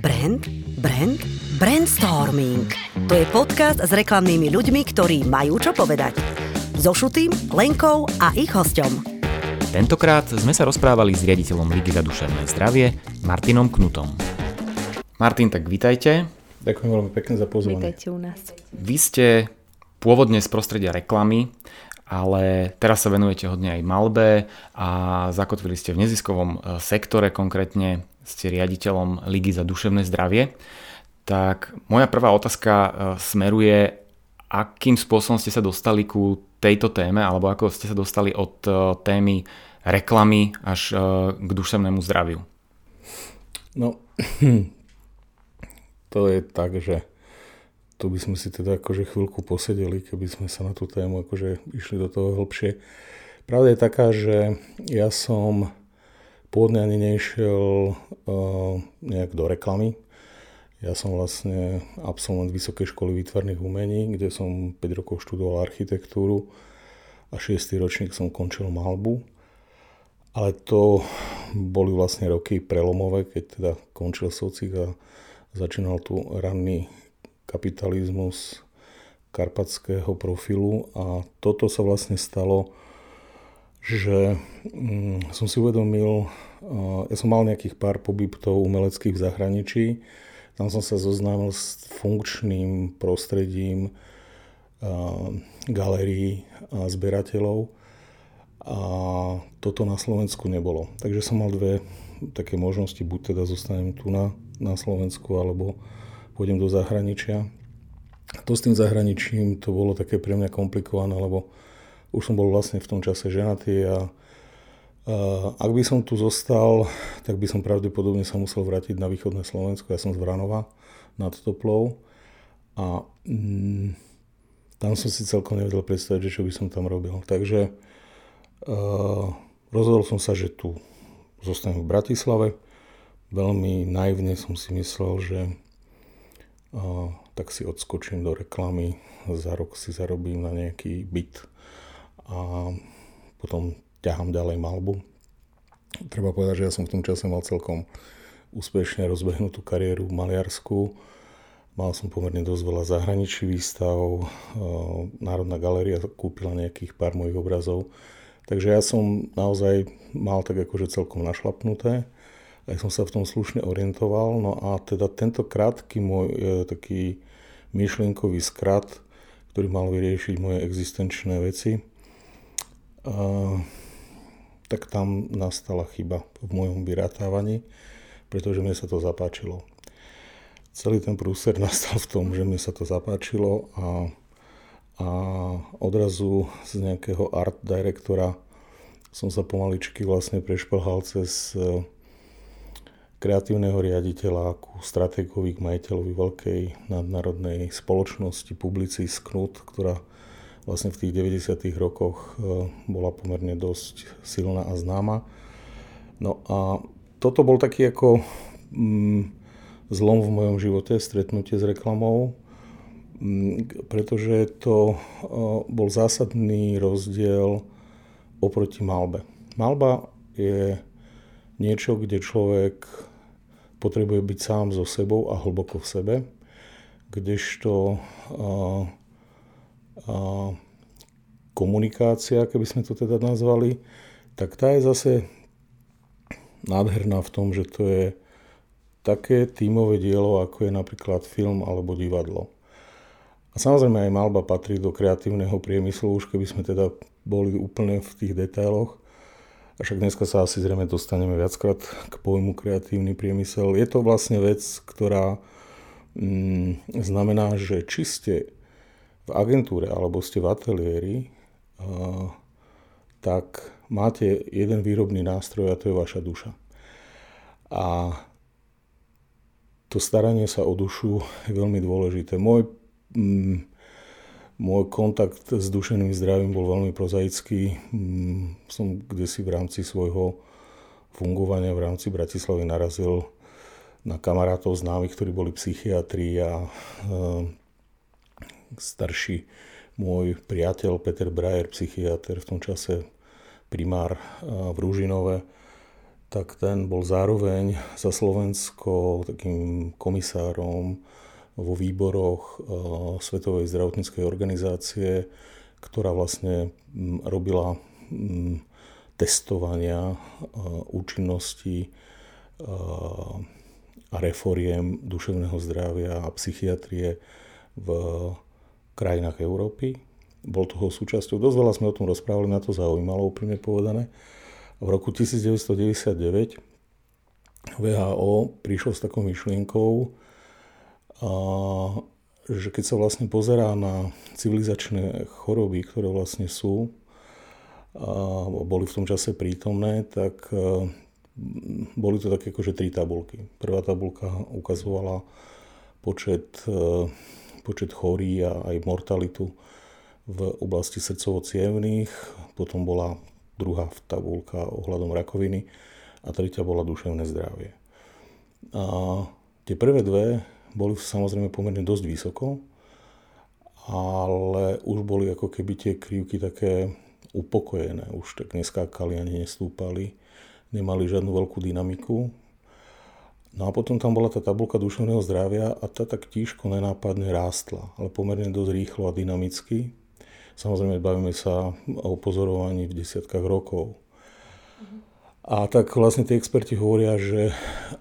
Brand, brand, brainstorming. To je podcast s reklamnými ľuďmi, ktorí majú čo povedať. So Šutým, Lenkou a ich hosťom. Tentokrát sme sa rozprávali s riaditeľom Ligy za duševné zdravie Martinom Knutom. Martin, tak vítajte. Ďakujem veľmi pekne za pozvanie. Vítajte u nás. Vy ste pôvodne z prostredia reklamy, ale teraz sa venujete hodne aj malbe a zakotvili ste v neziskovom e, sektore, konkrétne ste riaditeľom Ligy za duševné zdravie. Tak moja prvá otázka e, smeruje, akým spôsobom ste sa dostali ku tejto téme, alebo ako ste sa dostali od e, témy reklamy až e, k duševnému zdraviu? No, to je tak, že tu by sme si teda akože chvíľku posedeli, keby sme sa na tú tému akože išli do toho hlbšie. Pravda je taká, že ja som pôvodne ani nešiel uh, nejak do reklamy. Ja som vlastne absolvent Vysokej školy výtvarných umení, kde som 5 rokov študoval architektúru a 6. ročník som končil malbu. Ale to boli vlastne roky prelomové, keď teda končil socik a začínal tu ranný kapitalizmus karpatského profilu a toto sa vlastne stalo že mm, som si uvedomil, uh, ja som mal nejakých pár pobytov umeleckých v zahraničí, tam som sa zoznámil s funkčným prostredím uh, galérií a zberateľov a toto na Slovensku nebolo. Takže som mal dve také možnosti, buď teda zostanem tu na, na Slovensku, alebo pôjdem do zahraničia. To s tým zahraničím to bolo také pre mňa komplikované, lebo už som bol vlastne v tom čase ženatý a, a ak by som tu zostal, tak by som pravdepodobne sa musel vrátiť na východné Slovensko. Ja som z Vranova nad Toplou a mm, tam som si celkom nevedel predstaviť, že čo by som tam robil. Takže uh, rozhodol som sa, že tu zostanem v Bratislave. Veľmi naivne som si myslel, že uh, tak si odskočím do reklamy, za rok si zarobím na nejaký byt a potom ťahám ďalej malbu. Treba povedať, že ja som v tom čase mal celkom úspešne rozbehnutú kariéru maliarsku. Mal som pomerne dosť veľa zahraničí výstav, Národná galéria kúpila nejakých pár mojich obrazov. Takže ja som naozaj mal tak akože celkom našlapnuté. Aj som sa v tom slušne orientoval. No a teda tento krátky môj e, taký myšlienkový skrat, ktorý mal vyriešiť moje existenčné veci, tak tam nastala chyba v mojom vyratávaní, pretože mne sa to zapáčilo. Celý ten prúser nastal v tom, že mne sa to zapáčilo a, a odrazu z nejakého art directora som sa pomaličky vlastne prešplhal cez e, kreatívneho riaditeľa ku stratégovi k majiteľovi veľkej nadnárodnej spoločnosti Publicis Knut, ktorá vlastne v tých 90. rokoch e, bola pomerne dosť silná a známa. No a toto bol taký ako mm, zlom v mojom živote, stretnutie s reklamou, mm, pretože to e, bol zásadný rozdiel oproti malbe. Malba je niečo, kde človek potrebuje byť sám so sebou a hlboko v sebe, kdežto a komunikácia, keby sme to teda nazvali, tak tá je zase nádherná v tom, že to je také tímové dielo, ako je napríklad film alebo divadlo. A samozrejme aj malba patrí do kreatívneho priemyslu, už keby sme teda boli úplne v tých detailoch. A však dneska sa asi zrejme dostaneme viackrát k pojmu kreatívny priemysel. Je to vlastne vec, ktorá mm, znamená, že či ste agentúre alebo ste v ateliéri, tak máte jeden výrobný nástroj a to je vaša duša. A to staranie sa o dušu je veľmi dôležité. Môj, mm, môj kontakt s dušeným zdravím bol veľmi prozaický. Mm, som kde si v rámci svojho fungovania v rámci Bratislavy narazil na kamarátov známych, ktorí boli psychiatri a starší môj priateľ Peter Brajer, psychiatr, v tom čase primár v Rúžinove, tak ten bol zároveň za Slovensko takým komisárom vo výboroch Svetovej zdravotníckej organizácie, ktorá vlastne robila testovania účinnosti a reforiem duševného zdravia a psychiatrie v krajinách Európy. Bol toho súčasťou. Dosť veľa sme o tom rozprávali, na to zaujímalo, úprimne povedané. V roku 1999 VHO prišlo s takou myšlienkou, a, že keď sa vlastne pozerá na civilizačné choroby, ktoré vlastne sú, boli v tom čase prítomné, tak a, boli to také akože tri tabulky. Prvá tabulka ukazovala počet, a, počet chorí a aj mortalitu v oblasti srdcovo-cievných, potom bola druhá tabulka ohľadom rakoviny a tretia bola duševné zdravie. A tie prvé dve boli samozrejme pomerne dosť vysoko, ale už boli ako keby tie krivky také upokojené, už tak neskákali ani nestúpali, nemali žiadnu veľkú dynamiku. No a potom tam bola tá tabulka duševného zdravia a tá tak tížko nenápadne rástla, ale pomerne dosť rýchlo a dynamicky. Samozrejme, bavíme sa o pozorovaní v desiatkách rokov. A tak vlastne tí experti hovoria, že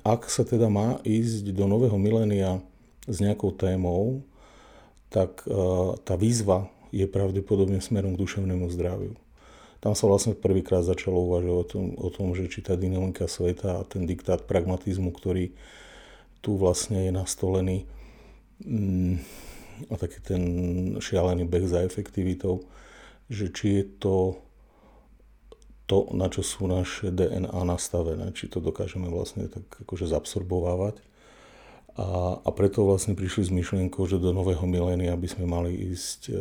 ak sa teda má ísť do nového milénia s nejakou témou, tak e, tá výzva je pravdepodobne smerom k duševnému zdraviu. Tam sa vlastne prvýkrát začalo uvažovať o tom, o tom, že či tá dynamika sveta a ten diktát pragmatizmu, ktorý tu vlastne je nastolený, mm, a taký ten šialený beh za efektivitou, že či je to to, na čo sú naše DNA nastavené, či to dokážeme vlastne tak akože zabsorbovávať. A, a preto vlastne prišli s myšlienkou, že do nového milénia by sme mali ísť e,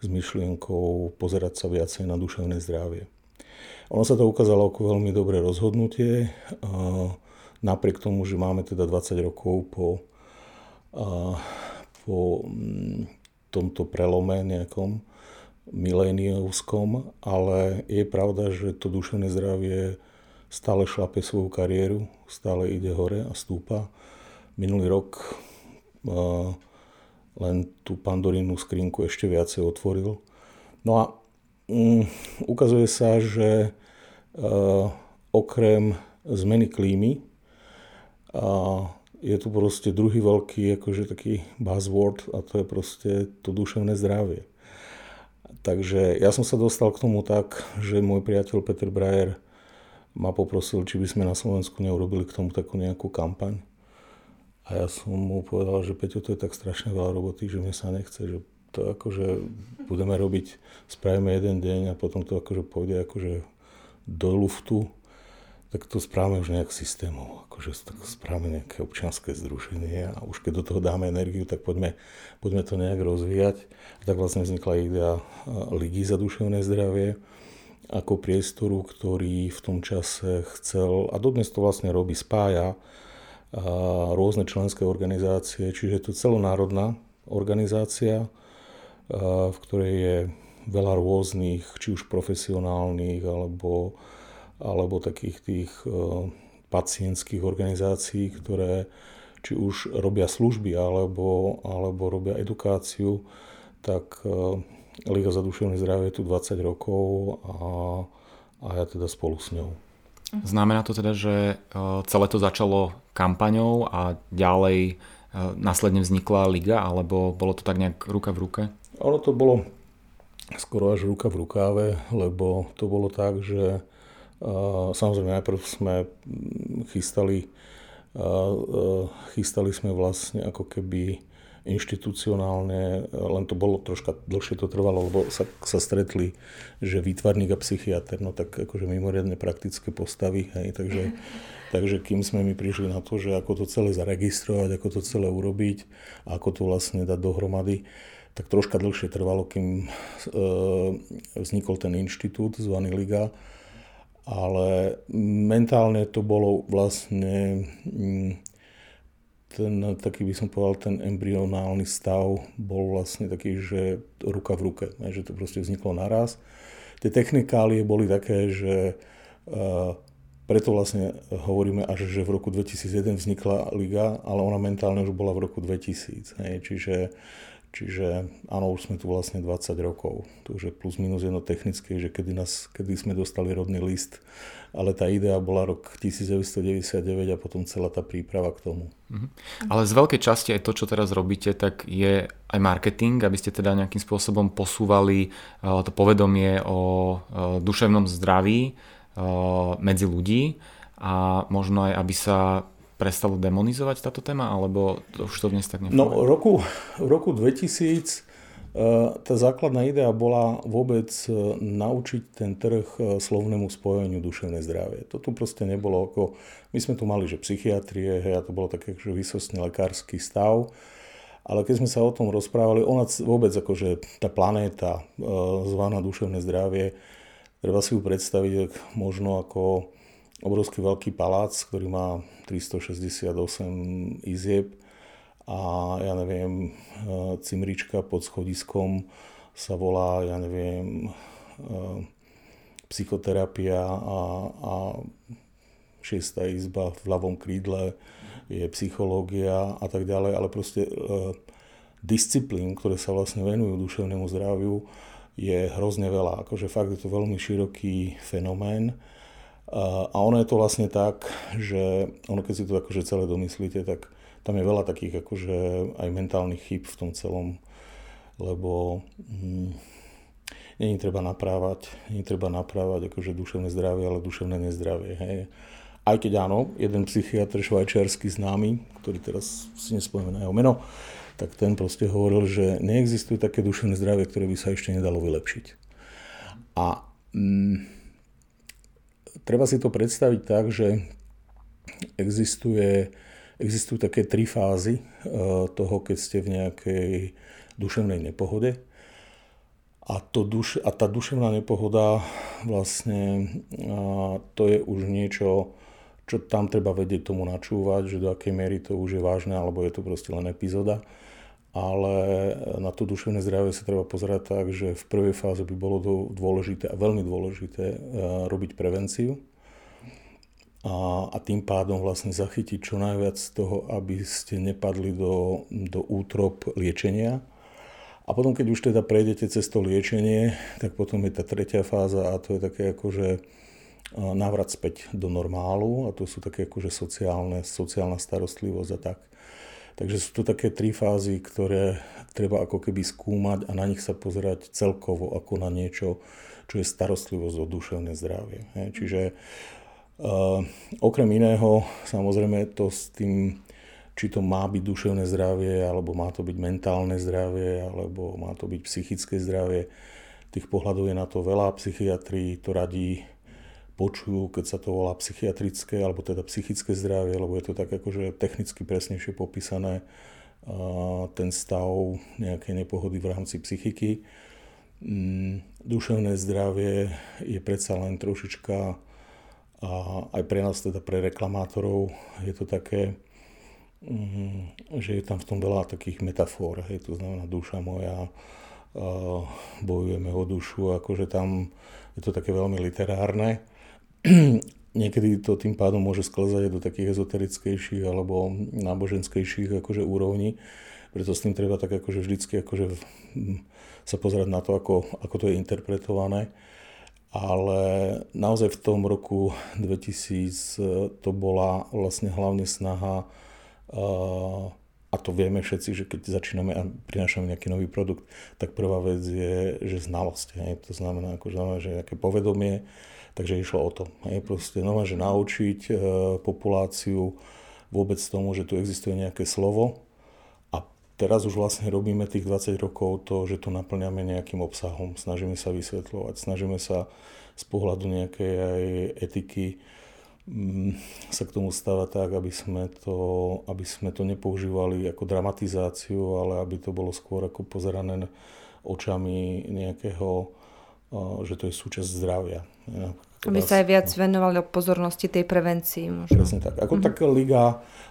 s myšlienkou pozerať sa viacej na duševné zdravie. Ono sa to ukázalo ako veľmi dobré rozhodnutie, napriek tomu, že máme teda 20 rokov po po mm, tomto prelome nejakom miléniovskom, ale je pravda, že to duševné zdravie stále šlape svoju kariéru, stále ide hore a stúpa. Minulý rok len tú pandorínnu skrinku ešte viacej otvoril. No a um, ukazuje sa, že uh, okrem zmeny klímy uh, je tu proste druhý veľký akože taký buzzword a to je proste to duševné zdravie. Takže ja som sa dostal k tomu tak, že môj priateľ Peter Brajer ma poprosil, či by sme na Slovensku neurobili k tomu takú nejakú kampaň. A ja som mu povedal, že Peťo, to je tak strašne veľa roboty, že mne sa nechce, že to akože budeme robiť, spravíme jeden deň a potom to akože pôjde akože do luftu tak to správame už nejak systémov, akože tak správame nejaké občianské združenie a už keď do toho dáme energiu, tak poďme, poďme to nejak rozvíjať. A tak vlastne vznikla idea Ligy za duševné zdravie ako priestoru, ktorý v tom čase chcel, a dodnes to vlastne robí, spája rôzne členské organizácie, čiže je to celonárodná organizácia, v ktorej je veľa rôznych, či už profesionálnych, alebo alebo takých tých e, pacientských organizácií, ktoré či už robia služby alebo, alebo robia edukáciu, tak e, Liga za duševné zdravie je tu 20 rokov a, a ja teda spolu s ňou. Znamená to teda, že e, celé to začalo kampaňou a ďalej následne vznikla liga, alebo bolo to tak nejak ruka v ruke? Ono to bolo skoro až ruka v rukáve, lebo to bolo tak, že Samozrejme, najprv sme chystali, chystali sme vlastne ako keby inštitucionálne, len to bolo troška dlhšie to trvalo, lebo sa, sa stretli, že výtvarník a psychiatr, no tak akože mimoriadne praktické postavy, hej, takže, takže kým sme mi prišli na to, že ako to celé zaregistrovať, ako to celé urobiť, ako to vlastne dať dohromady, tak troška dlhšie trvalo, kým e, vznikol ten inštitút zvaný Liga, ale mentálne to bolo vlastne mm, ten, taký by som povedal, ten embryonálny stav bol vlastne taký, že ruka v ruke, že to proste vzniklo naraz. Tie technikálie boli také, že uh, preto vlastne hovoríme až, že v roku 2001 vznikla liga, ale ona mentálne už bola v roku 2000. Hej. Čiže, čiže áno, už sme tu vlastne 20 rokov. To už je plus minus jedno technické, že kedy, nás, kedy sme dostali rodný list, ale tá idea bola rok 1999 a potom celá tá príprava k tomu. Mhm. Ale z veľkej časti aj to, čo teraz robíte, tak je aj marketing, aby ste teda nejakým spôsobom posúvali eh, to povedomie o eh, duševnom zdraví medzi ľudí a možno aj, aby sa prestalo demonizovať táto téma, alebo to už to dnes tak nefunguje? No, roku, roku 2000 tá základná idea bola vôbec e, naučiť ten trh e, slovnému spojeniu duševné zdravie. To tu proste nebolo ako... My sme tu mali, že psychiatrie, hej, a to bolo také, že vysostný lekársky stav, ale keď sme sa o tom rozprávali, ona vôbec akože tá planéta zvaná duševné zdravie, Treba si ju predstaviť možno ako obrovský veľký palác, ktorý má 368 izieb a ja neviem, e, cimrička pod schodiskom sa volá, ja neviem, e, psychoterapia a, a šiesta izba v ľavom krídle je psychológia a tak ďalej, ale proste e, disciplín, ktoré sa vlastne venujú duševnému zdraviu, je hrozne veľa. Akože fakt je to veľmi široký fenomén. A ono je to vlastne tak, že ono keď si to akože celé domyslíte, tak tam je veľa takých akože aj mentálnych chyb v tom celom, lebo hm, není treba naprávať, není treba naprávať akože duševné zdravie, ale duševné nezdravie. Hej. Aj keď áno, jeden psychiatr švajčiarsky známy, ktorý teraz si nespomínam na jeho meno, tak ten proste hovoril, že neexistuje také duševné zdravie, ktoré by sa ešte nedalo vylepšiť. A mm, treba si to predstaviť tak, že existuje, existujú také tri fázy uh, toho, keď ste v nejakej duševnej nepohode. A, to duš, a tá duševná nepohoda vlastne uh, to je už niečo, čo tam treba vedieť tomu načúvať, že do akej miery to už je vážne, alebo je to proste len epizóda ale na to duševné zdravie sa treba pozerať tak, že v prvej fáze by bolo dôležité a veľmi dôležité e, robiť prevenciu a, a tým pádom vlastne zachytiť čo najviac z toho, aby ste nepadli do, do útrop liečenia. A potom, keď už teda prejdete cez to liečenie, tak potom je tá tretia fáza a to je také akože návrat späť do normálu a to sú také akože sociálne, sociálna starostlivosť a tak. Takže sú to také tri fázy, ktoré treba ako keby skúmať a na nich sa pozerať celkovo ako na niečo, čo je starostlivosť o duševné zdravie. Čiže okrem iného, samozrejme to s tým, či to má byť duševné zdravie, alebo má to byť mentálne zdravie, alebo má to byť psychické zdravie, tých pohľadov je na to veľa. Psychiatri to radí počujú, keď sa to volá psychiatrické alebo teda psychické zdravie, lebo je to tak akože technicky presnejšie popísané ten stav nejakej nepohody v rámci psychiky. Mm, duševné zdravie je predsa len trošička a aj pre nás, teda pre reklamátorov, je to také, mm, že je tam v tom veľa takých metafor, hej, to znamená duša moja, bojujeme o dušu, akože tam je to také veľmi literárne niekedy to tým pádom môže sklzať do takých ezoterickejších alebo náboženskejších akože úrovní. Preto s tým treba tak akože vždycky akože sa pozerať na to, ako, ako to je interpretované. Ale naozaj v tom roku 2000 to bola vlastne hlavne snaha a to vieme všetci, že keď začíname a prinášame nejaký nový produkt, tak prvá vec je, že znalosť. Hej. To znamená, ako, znamená, že nejaké povedomie, Takže išlo o to. Hej, proste nové, že naučiť e, populáciu vôbec tomu, že tu existuje nejaké slovo teraz už vlastne robíme tých 20 rokov to, že to naplňame nejakým obsahom. Snažíme sa vysvetľovať, snažíme sa z pohľadu nejakej aj etiky mm, sa k tomu stávať tak, aby sme, to, aby sme to nepoužívali ako dramatizáciu, ale aby to bolo skôr ako pozerané očami nejakého že to je súčasť zdravia. Aby sa aj viac venovali o pozornosti tej prevencii. Možno. Presne tak. Ako mm-hmm. taká liga,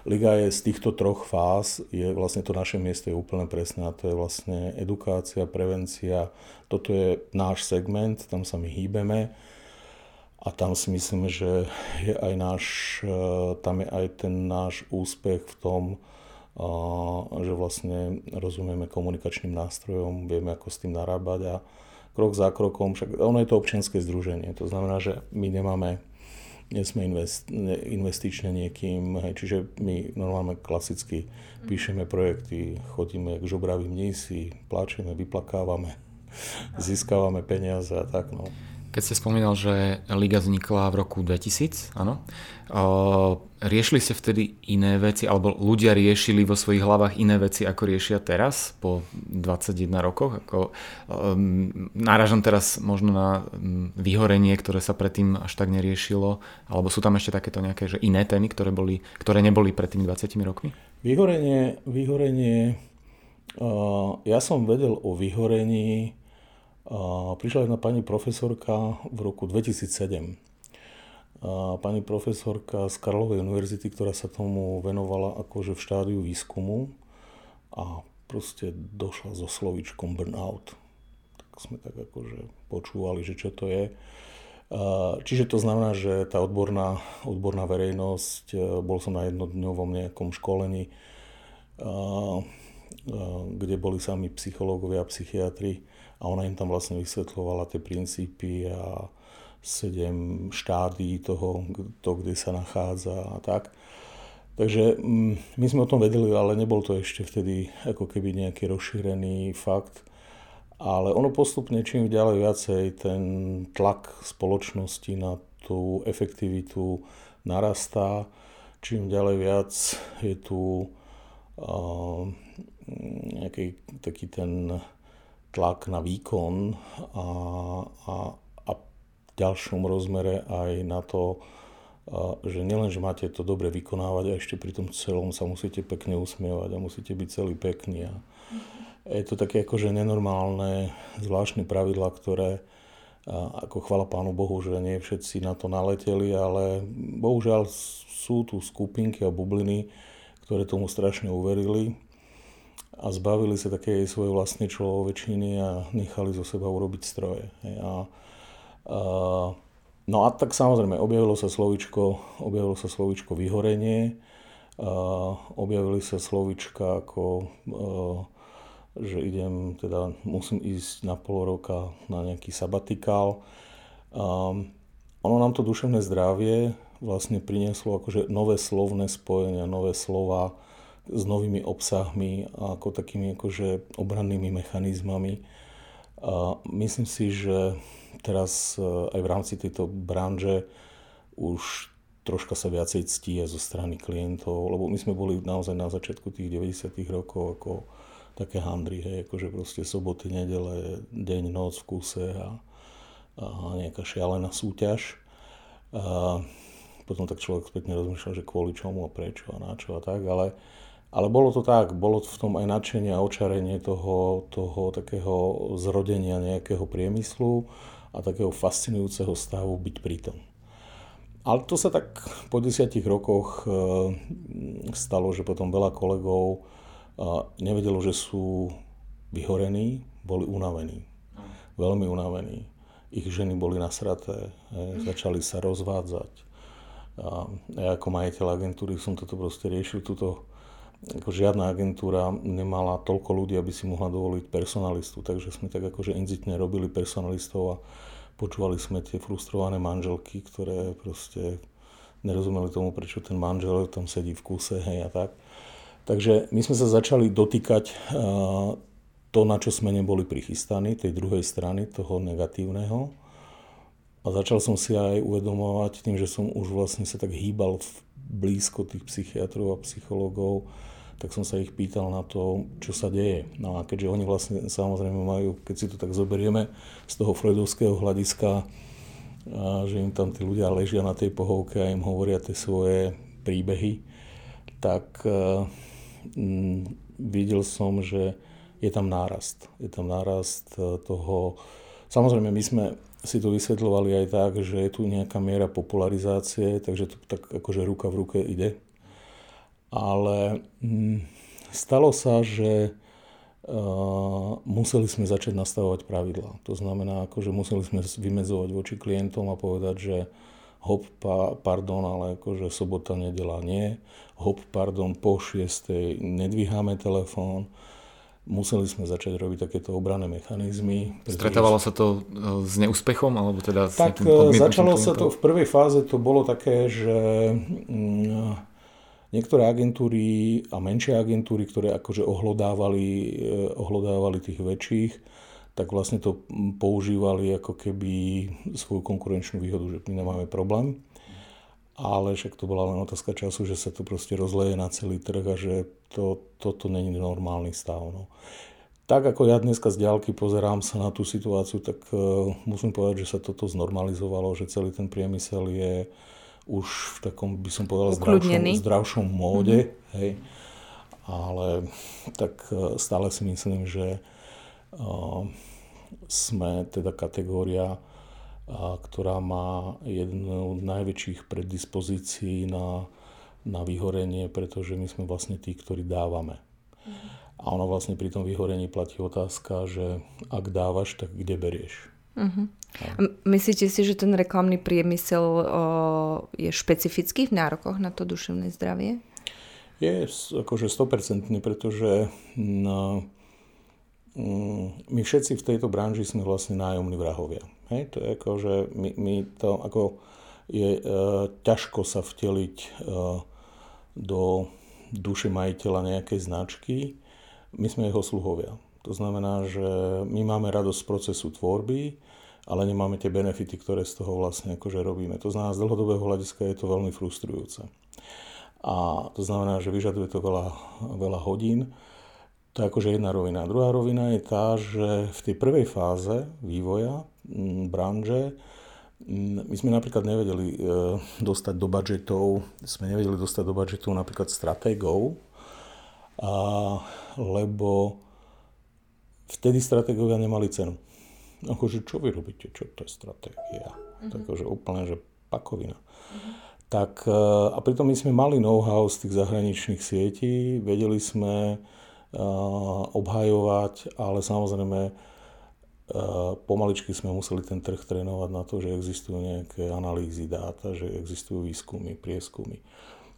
liga je z týchto troch fáz, je vlastne to naše miesto je úplne presné a to je vlastne edukácia, prevencia. Toto je náš segment, tam sa my hýbeme. a tam si myslím, že je aj náš, e, tam je aj ten náš úspech v tom, že vlastne rozumieme komunikačným nástrojom, vieme ako s tým narábať a krok za krokom, však ono je to občianske združenie, to znamená, že my nemáme nie sme invest, investične niekým, hej, čiže my normálne klasicky píšeme projekty, chodíme k žobravým mnísi, plačeme, vyplakávame, získavame peniaze a tak. No. Keď ste spomínal, že Liga vznikla v roku 2000, áno, riešili ste vtedy iné veci, alebo ľudia riešili vo svojich hlavách iné veci, ako riešia teraz, po 21 rokoch? Ako, náražam teraz možno na vyhorenie, ktoré sa predtým až tak neriešilo, alebo sú tam ešte takéto nejaké že iné témy, ktoré, boli, ktoré neboli pred tými 20 rokmi? Vyhorenie, vyhorenie ja som vedel o vyhorení Prišla jedna pani profesorka v roku 2007. Pani profesorka z Karlovej univerzity, ktorá sa tomu venovala akože v štádiu výskumu a proste došla so slovičkom burnout. Tak sme tak akože počúvali, že čo to je. Čiže to znamená, že tá odborná, odborná verejnosť, e, bol som na jednodňovom nejakom školení, kde boli sami psychológovia a psychiatri a ona im tam vlastne vysvetľovala tie princípy a sedem štádí toho, to, kde sa nachádza a tak. Takže mm, my sme o tom vedeli, ale nebol to ešte vtedy ako keby nejaký rozšírený fakt. Ale ono postupne čím ďalej viacej ten tlak spoločnosti na tú efektivitu narastá, čím ďalej viac je tu uh, nejaký taký ten tlak na výkon a, a, a v ďalšom rozmere aj na to, že nielen, že máte to dobre vykonávať, a ešte pri tom celom sa musíte pekne usmievať a musíte byť celý pekný. A je to také akože nenormálne, zvláštne pravidla, ktoré ako chvala Pánu Bohu, že nie všetci na to naleteli, ale bohužiaľ sú tu skupinky a bubliny, ktoré tomu strašne uverili a zbavili sa také svojej vlastnej človečiny a nechali zo seba urobiť stroje. A, a, no a tak samozrejme, objavilo sa slovičko, objavilo sa slovičko vyhorenie, a objavili sa slovička ako, a, že idem, teda musím ísť na pol roka na nejaký sabatikál. A, ono nám to duševné zdravie vlastne prinieslo akože nové slovné spojenia, nové slova, s novými obsahmi a ako takými akože obrannými mechanizmami. A myslím si, že teraz e, aj v rámci tejto branže už troška sa viacej ctí zo strany klientov, lebo my sme boli naozaj na začiatku tých 90 rokov ako také handry, hej, akože proste soboty, nedele, deň, noc v kuse a, a nejaká šialená súťaž. A potom tak človek spätne rozmýšľal, že kvôli čomu a prečo a na čo a tak, ale ale bolo to tak, bolo v tom aj nadšenie a očarenie toho, toho takého zrodenia nejakého priemyslu a takého fascinujúceho stavu byť pritom. Ale to sa tak po desiatich rokoch e, stalo, že potom veľa kolegov e, nevedelo, že sú vyhorení, boli unavení. Veľmi unavení. Ich ženy boli nasraté, začali sa rozvádzať. A ja ako majiteľ agentúry som toto proste riešil, túto ako žiadna agentúra nemala toľko ľudí, aby si mohla dovoliť personalistu, takže sme tak akože inzitne robili personalistov a počúvali sme tie frustrované manželky, ktoré proste nerozumeli tomu, prečo ten manžel tam sedí v kuse, hej a tak. Takže my sme sa začali dotýkať to, na čo sme neboli prichystaní, tej druhej strany, toho negatívneho. A začal som si aj uvedomovať tým, že som už vlastne sa tak hýbal v blízko tých psychiatrov a psychológov, tak som sa ich pýtal na to, čo sa deje. No a keďže oni vlastne samozrejme majú, keď si to tak zoberieme z toho freudovského hľadiska, a že im tam tí ľudia ležia na tej pohovke a im hovoria tie svoje príbehy, tak mm, videl som, že je tam nárast. Je tam nárast e, toho... Samozrejme, my sme si to vysvetľovali aj tak, že je tu nejaká miera popularizácie, takže to tak akože ruka v ruke ide ale mm, stalo sa, že museli sme začať nastavovať pravidlá. To znamená, akože museli sme vymedzovať voči klientom a povedať, že hop, pa, pardon, ale akože sobota, nedela nie, hop, pardon, po 6. nedvíhame telefón, museli sme začať robiť takéto obrané mechanizmy. Stretávalo sa to e, s neúspechom? Alebo teda tak e, začalo sa to, v prvej fáze to bolo také, že mm, niektoré agentúry a menšie agentúry, ktoré akože ohlodávali, e, ohlodávali tých väčších, tak vlastne to používali ako keby svoju konkurenčnú výhodu, že my nemáme problém. Ale však to bola len otázka času, že sa to proste rozleje na celý trh a že to, toto není normálny stav. No. Tak ako ja dneska z ďalky pozerám sa na tú situáciu, tak uh, musím povedať, že sa toto znormalizovalo, že celý ten priemysel je už v takom, by som povedal, zdravšom, zdravšom móde. Mm-hmm. Hej. Ale tak uh, stále si myslím, že sme teda kategória, ktorá má jednu z najväčších predispozícií na, na vyhorenie, pretože my sme vlastne tí, ktorí dávame. A ono vlastne pri tom vyhorení platí otázka, že ak dávaš, tak kde berieš. Uh-huh. Myslíte si, že ten reklamný priemysel o, je špecifický v nárokoch na to duševné zdravie? Je akože 100%, pretože na, my všetci v tejto branži sme vlastne nájomní vrahovia. Hej? To je ako, že my, my to ako je e, ťažko sa vteliť e, do duše majiteľa nejakej značky. My sme jeho sluhovia. To znamená, že my máme radosť z procesu tvorby, ale nemáme tie benefity, ktoré z toho vlastne akože robíme. To znamená, z dlhodobého hľadiska je to veľmi frustrujúce. A to znamená, že vyžaduje to veľa, veľa hodín to je akože jedna rovina. Druhá rovina je tá, že v tej prvej fáze vývoja m, branže m, my sme napríklad nevedeli e, dostať do budžetov, sme nevedeli dostať do budžetov napríklad stratégov, a, lebo vtedy stratégovia nemali cenu. Akože čo vy robíte, čo to je stratégia? Mm-hmm. Takže úplne, že pakovina. Mm-hmm. Tak, e, a pritom my sme mali know-how z tých zahraničných sietí, vedeli sme, obhajovať, ale samozrejme pomaličky sme museli ten trh trénovať na to, že existujú nejaké analýzy dáta, že existujú výskumy, prieskumy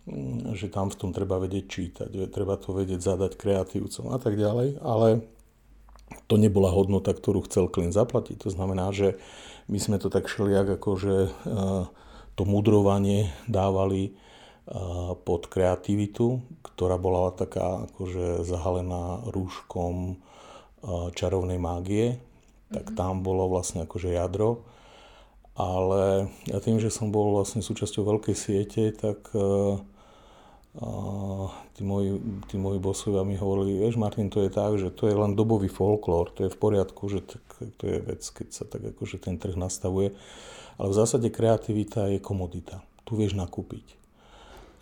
mm, že tam v tom treba vedieť čítať, treba to vedieť zadať kreatívcom a tak ďalej, ale to nebola hodnota, ktorú chcel klient zaplatiť. To znamená, že my sme to tak šeliak, akože to mudrovanie dávali pod kreativitu, ktorá bola taká akože zahalená rúškom čarovnej mágie, tak mhm. tam bolo vlastne akože jadro. Ale ja tým, že som bol vlastne súčasťou veľkej siete, tak tí, moji, tí moji bosovia mi hovorili, vieš Martin, to je tak, že to je len dobový folklór, to je v poriadku, že to je vec, keď sa tak akože ten trh nastavuje. Ale v zásade kreativita je komodita. Tu vieš nakúpiť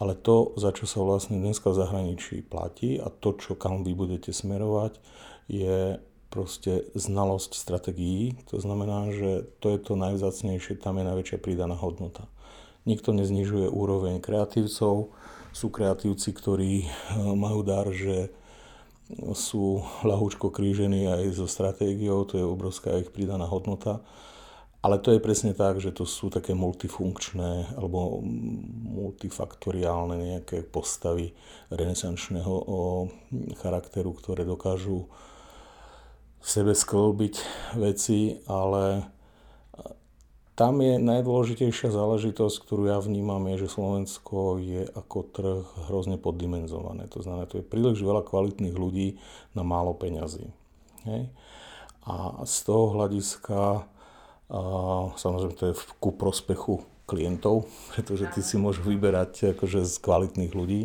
ale to, za čo sa vlastne dneska v zahraničí platí a to, čo kam vy budete smerovať, je proste znalosť strategií. To znamená, že to je to najvzácnejšie, tam je najväčšia prídaná hodnota. Nikto neznižuje úroveň kreatívcov, sú kreatívci, ktorí eh, majú dar, že sú ľahúčko krížení aj so stratégiou, to je obrovská ich pridaná hodnota. Ale to je presne tak, že to sú také multifunkčné alebo multifaktoriálne nejaké postavy renesančného charakteru, ktoré dokážu v sebe sklbiť veci, ale tam je najdôležitejšia záležitosť, ktorú ja vnímam, je, že Slovensko je ako trh hrozne poddimenzované. To znamená, to je príliš veľa kvalitných ľudí na málo peňazí. Hej? A z toho hľadiska a samozrejme to je ku prospechu klientov, pretože ty si môžeš vyberať akože z kvalitných ľudí.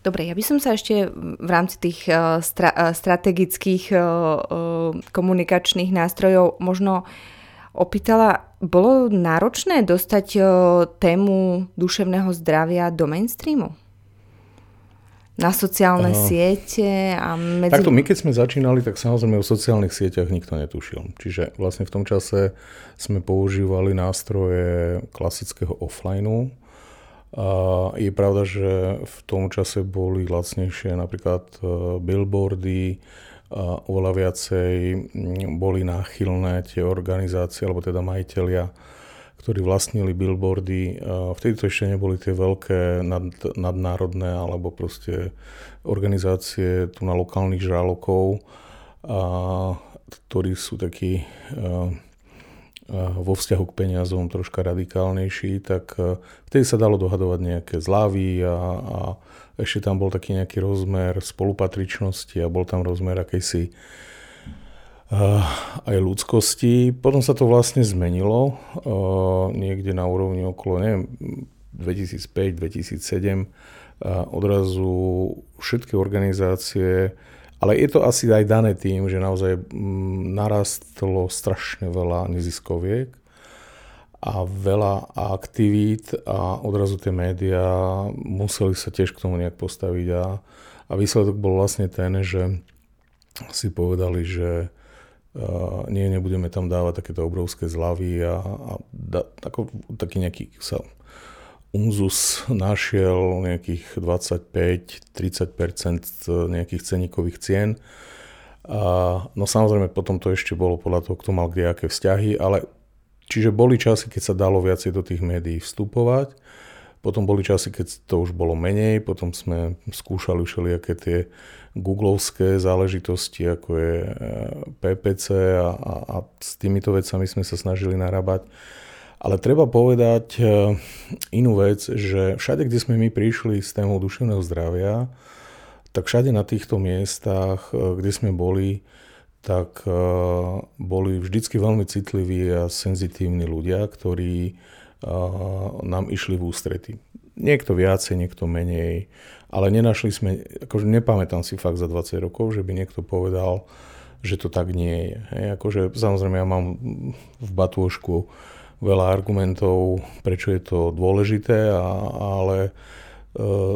Dobre, ja by som sa ešte v rámci tých uh, stra- uh, strategických uh, komunikačných nástrojov možno opýtala, bolo náročné dostať tému duševného zdravia do mainstreamu? na sociálne uh, siete a medzi... Takto my keď sme začínali, tak samozrejme o sociálnych sieťach nikto netušil. Čiže vlastne v tom čase sme používali nástroje klasického offlineu. A je pravda, že v tom čase boli lacnejšie napríklad e, billboardy, oveľa viacej mm, boli náchylné tie organizácie, alebo teda majiteľia, ktorí vlastnili billboardy. Vtedy to ešte neboli tie veľké nad, nadnárodné alebo proste organizácie tu na lokálnych žralokov, ktorí sú takí vo vzťahu k peniazom troška radikálnejší, tak vtedy sa dalo dohadovať nejaké zlávy a, a ešte tam bol taký nejaký rozmer spolupatričnosti a bol tam rozmer akejsi uh, aj ľudskosti. Potom sa to vlastne zmenilo uh, niekde na úrovni okolo, neviem, 2005-2007. Uh, odrazu všetky organizácie ale je to asi aj dané tým, že naozaj mm, narastlo strašne veľa neziskoviek a veľa aktivít a odrazu tie médiá museli sa tiež k tomu nejak postaviť a, a výsledok bol vlastne ten, že si povedali, že uh, nie, nebudeme tam dávať takéto obrovské zlavy a, a da, tako, taký nejaký sa Unzus našiel nejakých 25-30% nejakých ceníkových cien. A, no samozrejme potom to ešte bolo podľa toho, kto mal kde aké vzťahy, ale čiže boli časy, keď sa dalo viacej do tých médií vstupovať, potom boli časy, keď to už bolo menej, potom sme skúšali všelijaké tie googlovské záležitosti, ako je e, PPC a, a, a s týmito vecami sme sa snažili narábať. Ale treba povedať eh, inú vec, že všade, kde sme my prišli s témou duševného zdravia, tak všade na týchto miestach, eh, kde sme boli, tak eh, boli vždycky veľmi citliví a senzitívni ľudia, ktorí nám išli v ústrety. Niekto viacej, niekto menej, ale nenašli sme, akože nepamätám si fakt za 20 rokov, že by niekto povedal, že to tak nie je. Hej, akože samozrejme ja mám v batôžku veľa argumentov, prečo je to dôležité, a, ale e,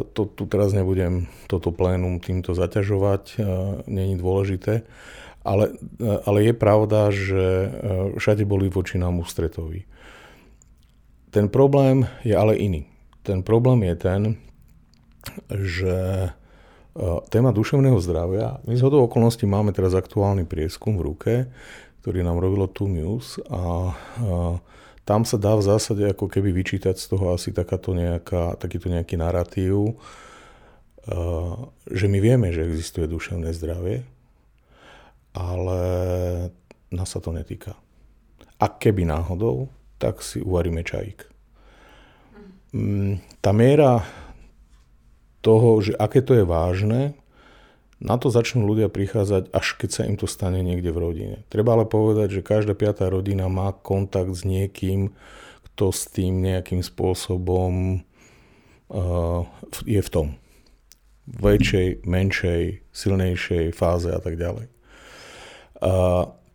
to tu teraz nebudem toto plénum týmto zaťažovať, e, není dôležité. Ale, ale je pravda, že všade boli voči nám ústretoví. Ten problém je ale iný. Ten problém je ten, že téma duševného zdravia, my z hodou okolností máme teraz aktuálny prieskum v ruke, ktorý nám robilo tu News a, a tam sa dá v zásade ako keby vyčítať z toho asi takáto nejaká, takýto nejaký narratív, eh, že my vieme, že existuje duševné zdravie, ale nás sa to netýka. A keby náhodou, tak si uvaríme čajík. Mm, tá miera toho, že aké to je vážne, na to začnú ľudia prichádzať, až keď sa im to stane niekde v rodine. Treba ale povedať, že každá piatá rodina má kontakt s niekým, kto s tým nejakým spôsobom uh, je v tom. V väčšej, menšej, silnejšej fáze a tak ďalej.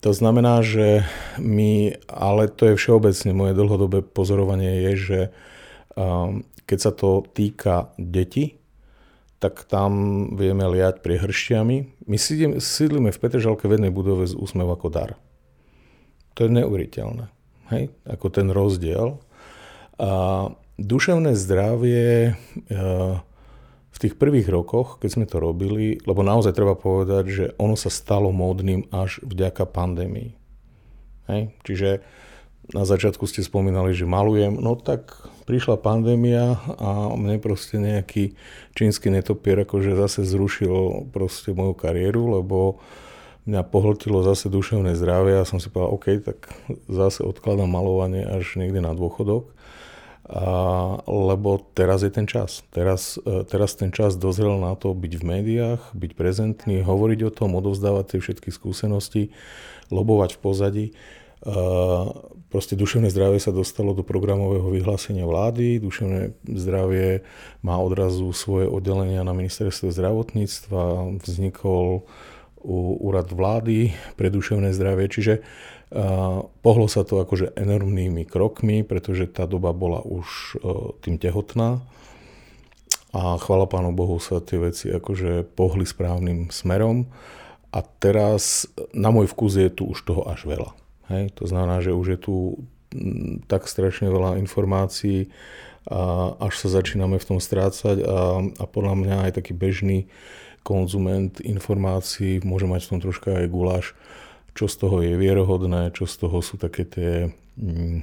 To znamená, že my, ale to je všeobecne moje dlhodobé pozorovanie je, že um, keď sa to týka detí, tak tam vieme liať priehršťami. My sídlime v Petržalke v jednej budove z úsmev ako dar. To je neuveriteľné. Hej? Ako ten rozdiel. A duševné zdravie e, v tých prvých rokoch, keď sme to robili, lebo naozaj treba povedať, že ono sa stalo módnym až vďaka pandémii. Hej? Čiže na začiatku ste spomínali, že malujem, no tak prišla pandémia a mne proste nejaký čínsky netopier akože zase zrušil proste moju kariéru, lebo mňa pohltilo zase duševné zdravie a som si povedal, OK, tak zase odkladám malovanie až niekde na dôchodok. A, lebo teraz je ten čas. Teraz, e, teraz ten čas dozrel na to byť v médiách, byť prezentný, hovoriť o tom, odovzdávať tie všetky skúsenosti, lobovať v pozadí. Proste duševné zdravie sa dostalo do programového vyhlásenia vlády, duševné zdravie má odrazu svoje oddelenia na ministerstve zdravotníctva, vznikol úrad vlády pre duševné zdravie, čiže pohlo sa to akože enormnými krokmi, pretože tá doba bola už tým tehotná a chvala Pánu Bohu sa tie veci akože pohli správnym smerom a teraz na môj vkus je tu už toho až veľa. Hej? To znamená, že už je tu tak strašne veľa informácií a až sa začíname v tom strácať a, a podľa mňa aj taký bežný konzument informácií môže mať v tom troška aj guláš, čo z toho je vierohodné, čo z toho sú také tie mm,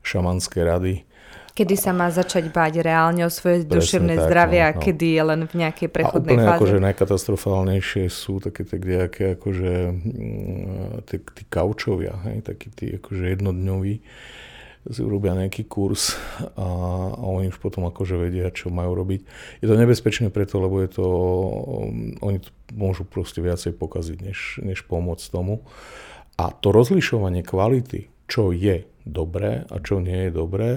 šamanské rady. Kedy sa má začať báť reálne o svoje Presne duševné tak, zdravie no, a no. kedy je len v nejakej prechodnej a úplne fáze? akože najkatastrofálnejšie sú také tie nejaké akože mm, tí, tí kaučovia, hej, takí tí akože jednodňoví si urobia nejaký kurz a, a oni už potom akože vedia, čo majú robiť. Je to nebezpečné preto, lebo je to, um, oni to môžu proste viacej pokaziť, než, než pomôcť tomu. A to rozlišovanie kvality, čo je dobré a čo nie je dobré,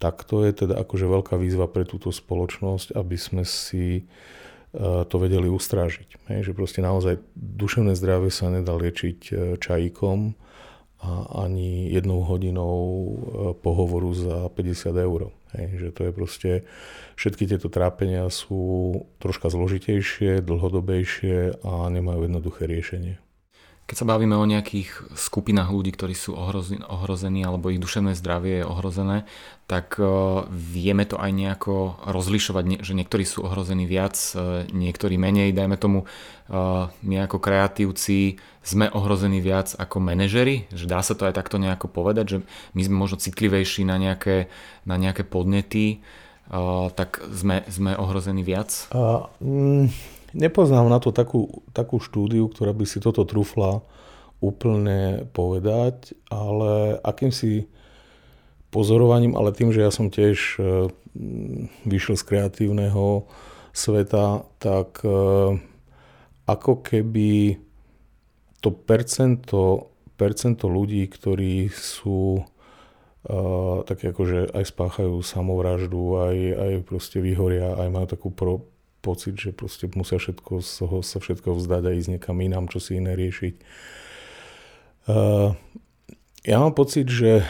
tak to je teda akože veľká výzva pre túto spoločnosť, aby sme si uh, to vedeli ustrážiť. Hej, že proste naozaj duševné zdravie sa nedá liečiť uh, čajíkom, a ani jednou hodinou e, pohovoru za 50 eur. Hej, že to je proste, všetky tieto trápenia sú troška zložitejšie, dlhodobejšie a nemajú jednoduché riešenie. Keď sa bavíme o nejakých skupinách ľudí, ktorí sú ohrození alebo ich duševné zdravie je ohrozené, tak e, vieme to aj nejako rozlišovať, že niektorí sú ohrození viac, e, niektorí menej. Dajme tomu, e, my ako kreatívci sme ohrození viac ako manažery, že dá sa to aj takto nejako povedať, že my sme možno citlivejší na nejaké, na nejaké podnety, tak sme, sme ohrození viac? A, mm Nepoznám na to takú, takú štúdiu, ktorá by si toto trufla úplne povedať, ale akýmsi pozorovaním, ale tým, že ja som tiež e, vyšiel z kreatívneho sveta, tak e, ako keby to percento, percento ľudí, ktorí sú uh, také akože aj spáchajú samovraždu, aj, aj proste vyhoria, aj majú takú pro, pocit, že proste musia všetko z toho sa všetko vzdať a ísť niekam inám, čo si iné riešiť. Uh, ja mám pocit, že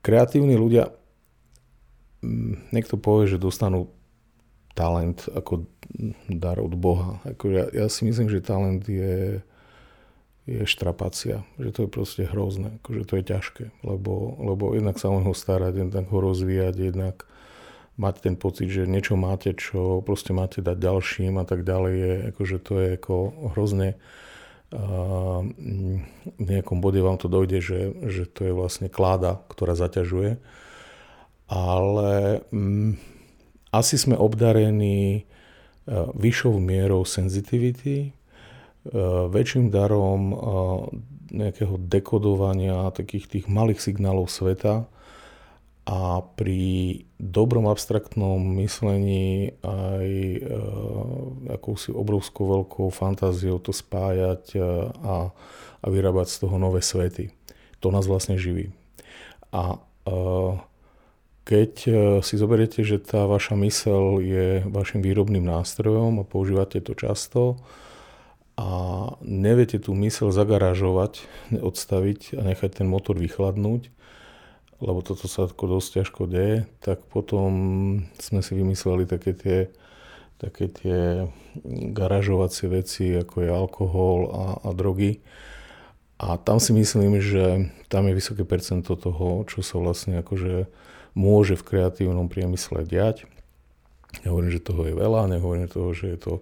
kreatívni ľudia, mm, niekto povie, že dostanú talent ako dar od Boha. Ako ja, ja si myslím, že talent je, je štrapácia, že to je proste hrozné, akože to je ťažké, lebo, lebo jednak sa o neho starať, jednak ho rozvíjať, jednak mať ten pocit, že niečo máte, čo proste máte dať ďalším a tak ďalej, je, akože to je ako hrozne a v nejakom bode vám to dojde, že, že to je vlastne kláda, ktorá zaťažuje. Ale mm, asi sme obdarení vyššou mierou senzitivity, väčším darom nejakého dekodovania takých tých malých signálov sveta, a pri dobrom abstraktnom myslení aj e, akousi obrovskou veľkou fantáziou to spájať e, a, a vyrábať z toho nové svety. To nás vlastne živí. A e, keď e, si zoberiete, že tá vaša mysel je vašim výrobným nástrojom a používate to často a neviete tú mysel zagarážovať, odstaviť a nechať ten motor vychladnúť, lebo toto sa ako dosť ťažko deje, tak potom sme si vymysleli také tie, také tie garažovacie veci, ako je alkohol a, a drogy. A tam si myslím, že tam je vysoké percento toho, čo sa vlastne akože môže v kreatívnom priemysle diať. Nehovorím, že toho je veľa, nehovorím toho, že je to...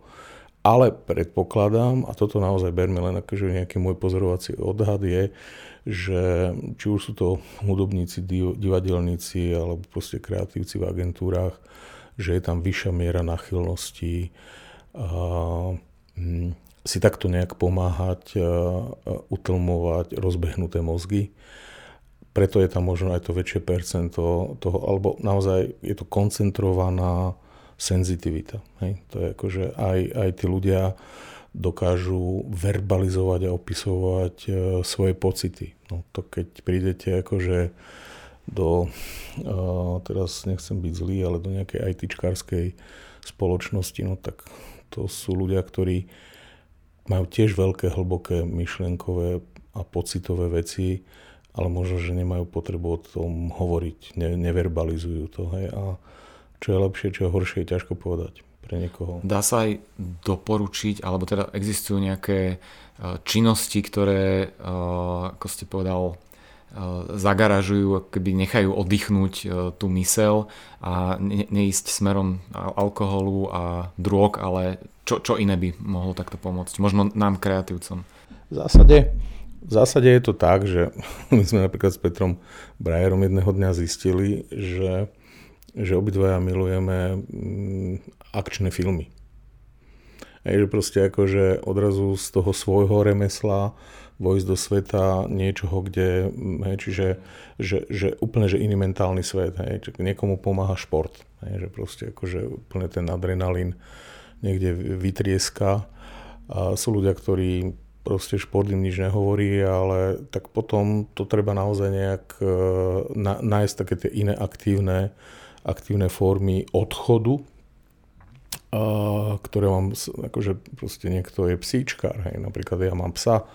Ale predpokladám, a toto naozaj berme len akože nejaký môj pozorovací odhad je, že či už sú to hudobníci, divadelníci alebo proste kreatívci v agentúrach, že je tam vyššia miera nachylnosti a, hm, si takto nejak pomáhať, a, utlmovať rozbehnuté mozgy. Preto je tam možno aj to väčšie percento toho, alebo naozaj je to koncentrovaná senzitivita. Hej? To je akože aj, aj tí ľudia, dokážu verbalizovať a opisovať e, svoje pocity. No to keď prídete akože do, e, teraz nechcem byť zlý, ale do nejakej ITčkárskej spoločnosti, no tak to sú ľudia, ktorí majú tiež veľké, hlboké myšlienkové a pocitové veci, ale možno, že nemajú potrebu o tom hovoriť, ne, neverbalizujú to. Hej? A čo je lepšie, čo je horšie, je ťažko povedať pre niekoho. Dá sa aj doporučiť, alebo teda existujú nejaké e, činnosti, ktoré, e, ako ste povedal, zagaražujú, keby nechajú oddychnúť tú mysel a ne, neísť smerom alkoholu a drog, ale čo, čo iné by mohlo takto pomôcť? Možno nám kreatívcom. V zásade, v zásade je to tak, že my sme napríklad s Petrom Brajerom jedného dňa zistili, že, že obidvaja milujeme mm, akčné filmy. Hej, že proste akože odrazu z toho svojho remesla vojsť do sveta niečoho, kde, hej, čiže že, že úplne že iný mentálny svet, hej, niekomu pomáha šport, hej, že proste akože úplne ten adrenalín niekde vytrieska a sú ľudia, ktorí proste šport im nič nehovorí, ale tak potom to treba naozaj nejak e, na, nájsť také tie iné aktívne, aktívne formy odchodu ktoré mám, akože proste niekto je psíčkar, hej, napríklad ja mám psa,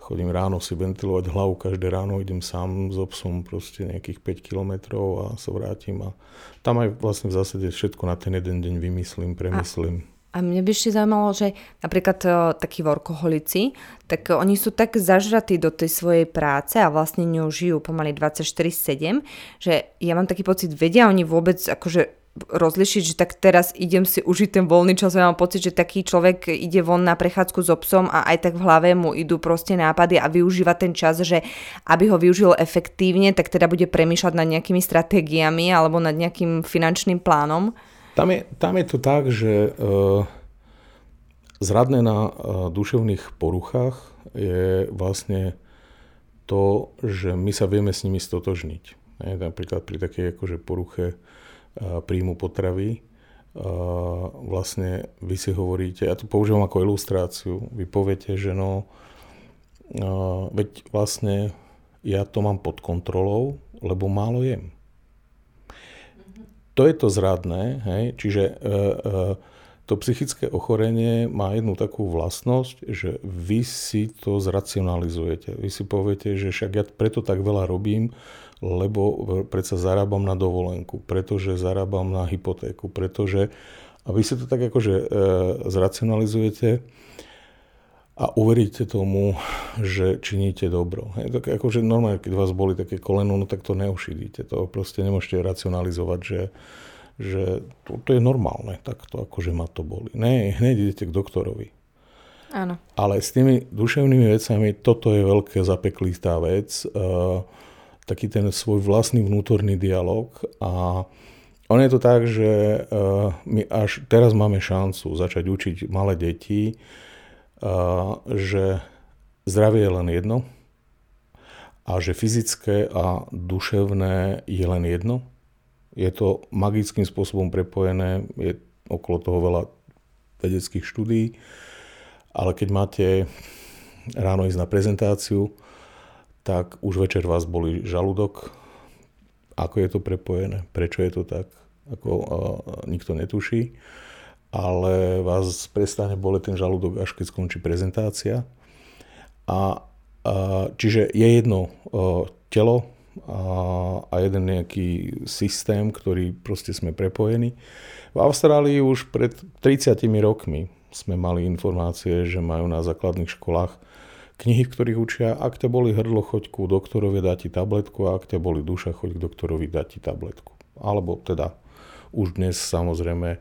chodím ráno si ventilovať hlavu, každé ráno idem sám s obsom proste nejakých 5 kilometrov a sa vrátim a tam aj vlastne v zásade všetko na ten jeden deň vymyslím, premyslím. A, a mne by ešte zaujímalo, že napríklad uh, takí workoholici, tak uh, oni sú tak zažratí do tej svojej práce a vlastne ňou žijú pomaly 24-7, že ja mám taký pocit, vedia oni vôbec akože rozlišiť, že tak teraz idem si užiť ten voľný čas. Ja mám pocit, že taký človek ide von na prechádzku s so obsom a aj tak v hlave mu idú proste nápady a využíva ten čas, že aby ho využil efektívne, tak teda bude premýšľať nad nejakými stratégiami alebo nad nejakým finančným plánom. Tam je, tam je to tak, že uh, zradné na uh, duševných poruchách je vlastne to, že my sa vieme s nimi stotožniť. Je, napríklad pri takej akože poruche príjmu potravy. Vlastne vy si hovoríte, ja to používam ako ilustráciu, vy poviete, že no, veď vlastne ja to mám pod kontrolou, lebo málo jem. To je to zradné, hej? čiže e, e, to psychické ochorenie má jednu takú vlastnosť, že vy si to zracionalizujete. Vy si poviete, že však ja preto tak veľa robím, lebo predsa zarábam na dovolenku, pretože zarábam na hypotéku, pretože a vy si to tak akože e, zracionalizujete a uveríte tomu, že činíte dobro. Hej, tak akože normálne, keď vás boli také koleno, no tak to neušidíte. To proste nemôžete racionalizovať, že, že to, to je normálne, tak to akože ma to boli. Ne, hneď idete k doktorovi. Áno. Ale s tými duševnými vecami toto je veľká zapeklitá vec. Uh, taký ten svoj vlastný vnútorný dialog a on je to tak, že uh, my až teraz máme šancu začať učiť malé deti, že zdravie je len jedno a že fyzické a duševné je len jedno. Je to magickým spôsobom prepojené, je okolo toho veľa vedeckých štúdí, ale keď máte ráno ísť na prezentáciu, tak už večer vás boli žalúdok. Ako je to prepojené? Prečo je to tak? Ako uh, nikto netuší. Ale vás prestane boleť ten žalúdok, až keď skončí prezentácia. A, uh, čiže je jedno uh, telo a, a jeden nejaký systém, ktorý proste sme prepojení. V Austrálii už pred 30 rokmi sme mali informácie, že majú na základných školách knihy, v ktorých učia, ak ťa boli hrdlo, choď ku doktorovi, dá ti tabletku a ak ťa boli duša, choď k doktorovi, dá ti tabletku. Alebo teda už dnes samozrejme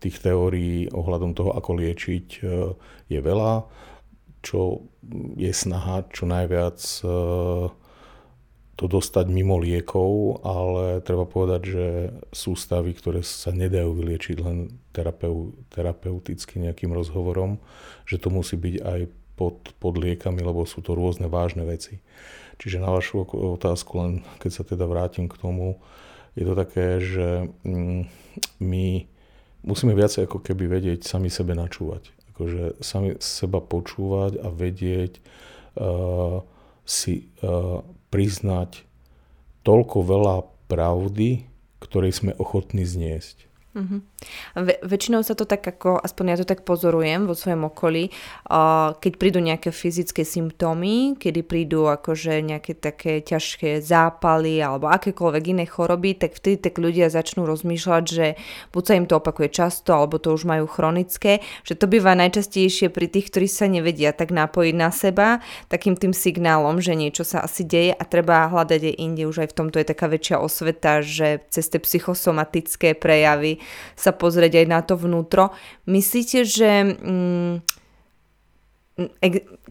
tých teórií ohľadom toho, ako liečiť, uh, je veľa, čo je snaha čo najviac uh, to dostať mimo liekov, ale treba povedať, že sú stavy, ktoré sa nedajú vyliečiť len terapeu, terapeuticky nejakým rozhovorom, že to musí byť aj pod, pod liekami, lebo sú to rôzne vážne veci. Čiže na vašu otázku, len keď sa teda vrátim k tomu, je to také, že mm, my musíme viacej ako keby vedieť sami sebe načúvať. Akože sami seba počúvať a vedieť uh, si uh, priznať toľko veľa pravdy, ktorej sme ochotní zniesť. Uh-huh. Ve- väčšinou sa to tak ako, aspoň ja to tak pozorujem vo svojom okolí, uh, keď prídu nejaké fyzické symptómy, kedy prídu akože nejaké také ťažké zápaly alebo akékoľvek iné choroby, tak vtedy tak ľudia začnú rozmýšľať, že buď sa im to opakuje často, alebo to už majú chronické, že to býva najčastejšie pri tých, ktorí sa nevedia tak napojiť na seba, takým tým signálom, že niečo sa asi deje a treba hľadať aj inde, už aj v tomto je taká väčšia osveta, že cez tie psychosomatické prejavy sa pozrieť aj na to vnútro. Myslíte, že... Mm,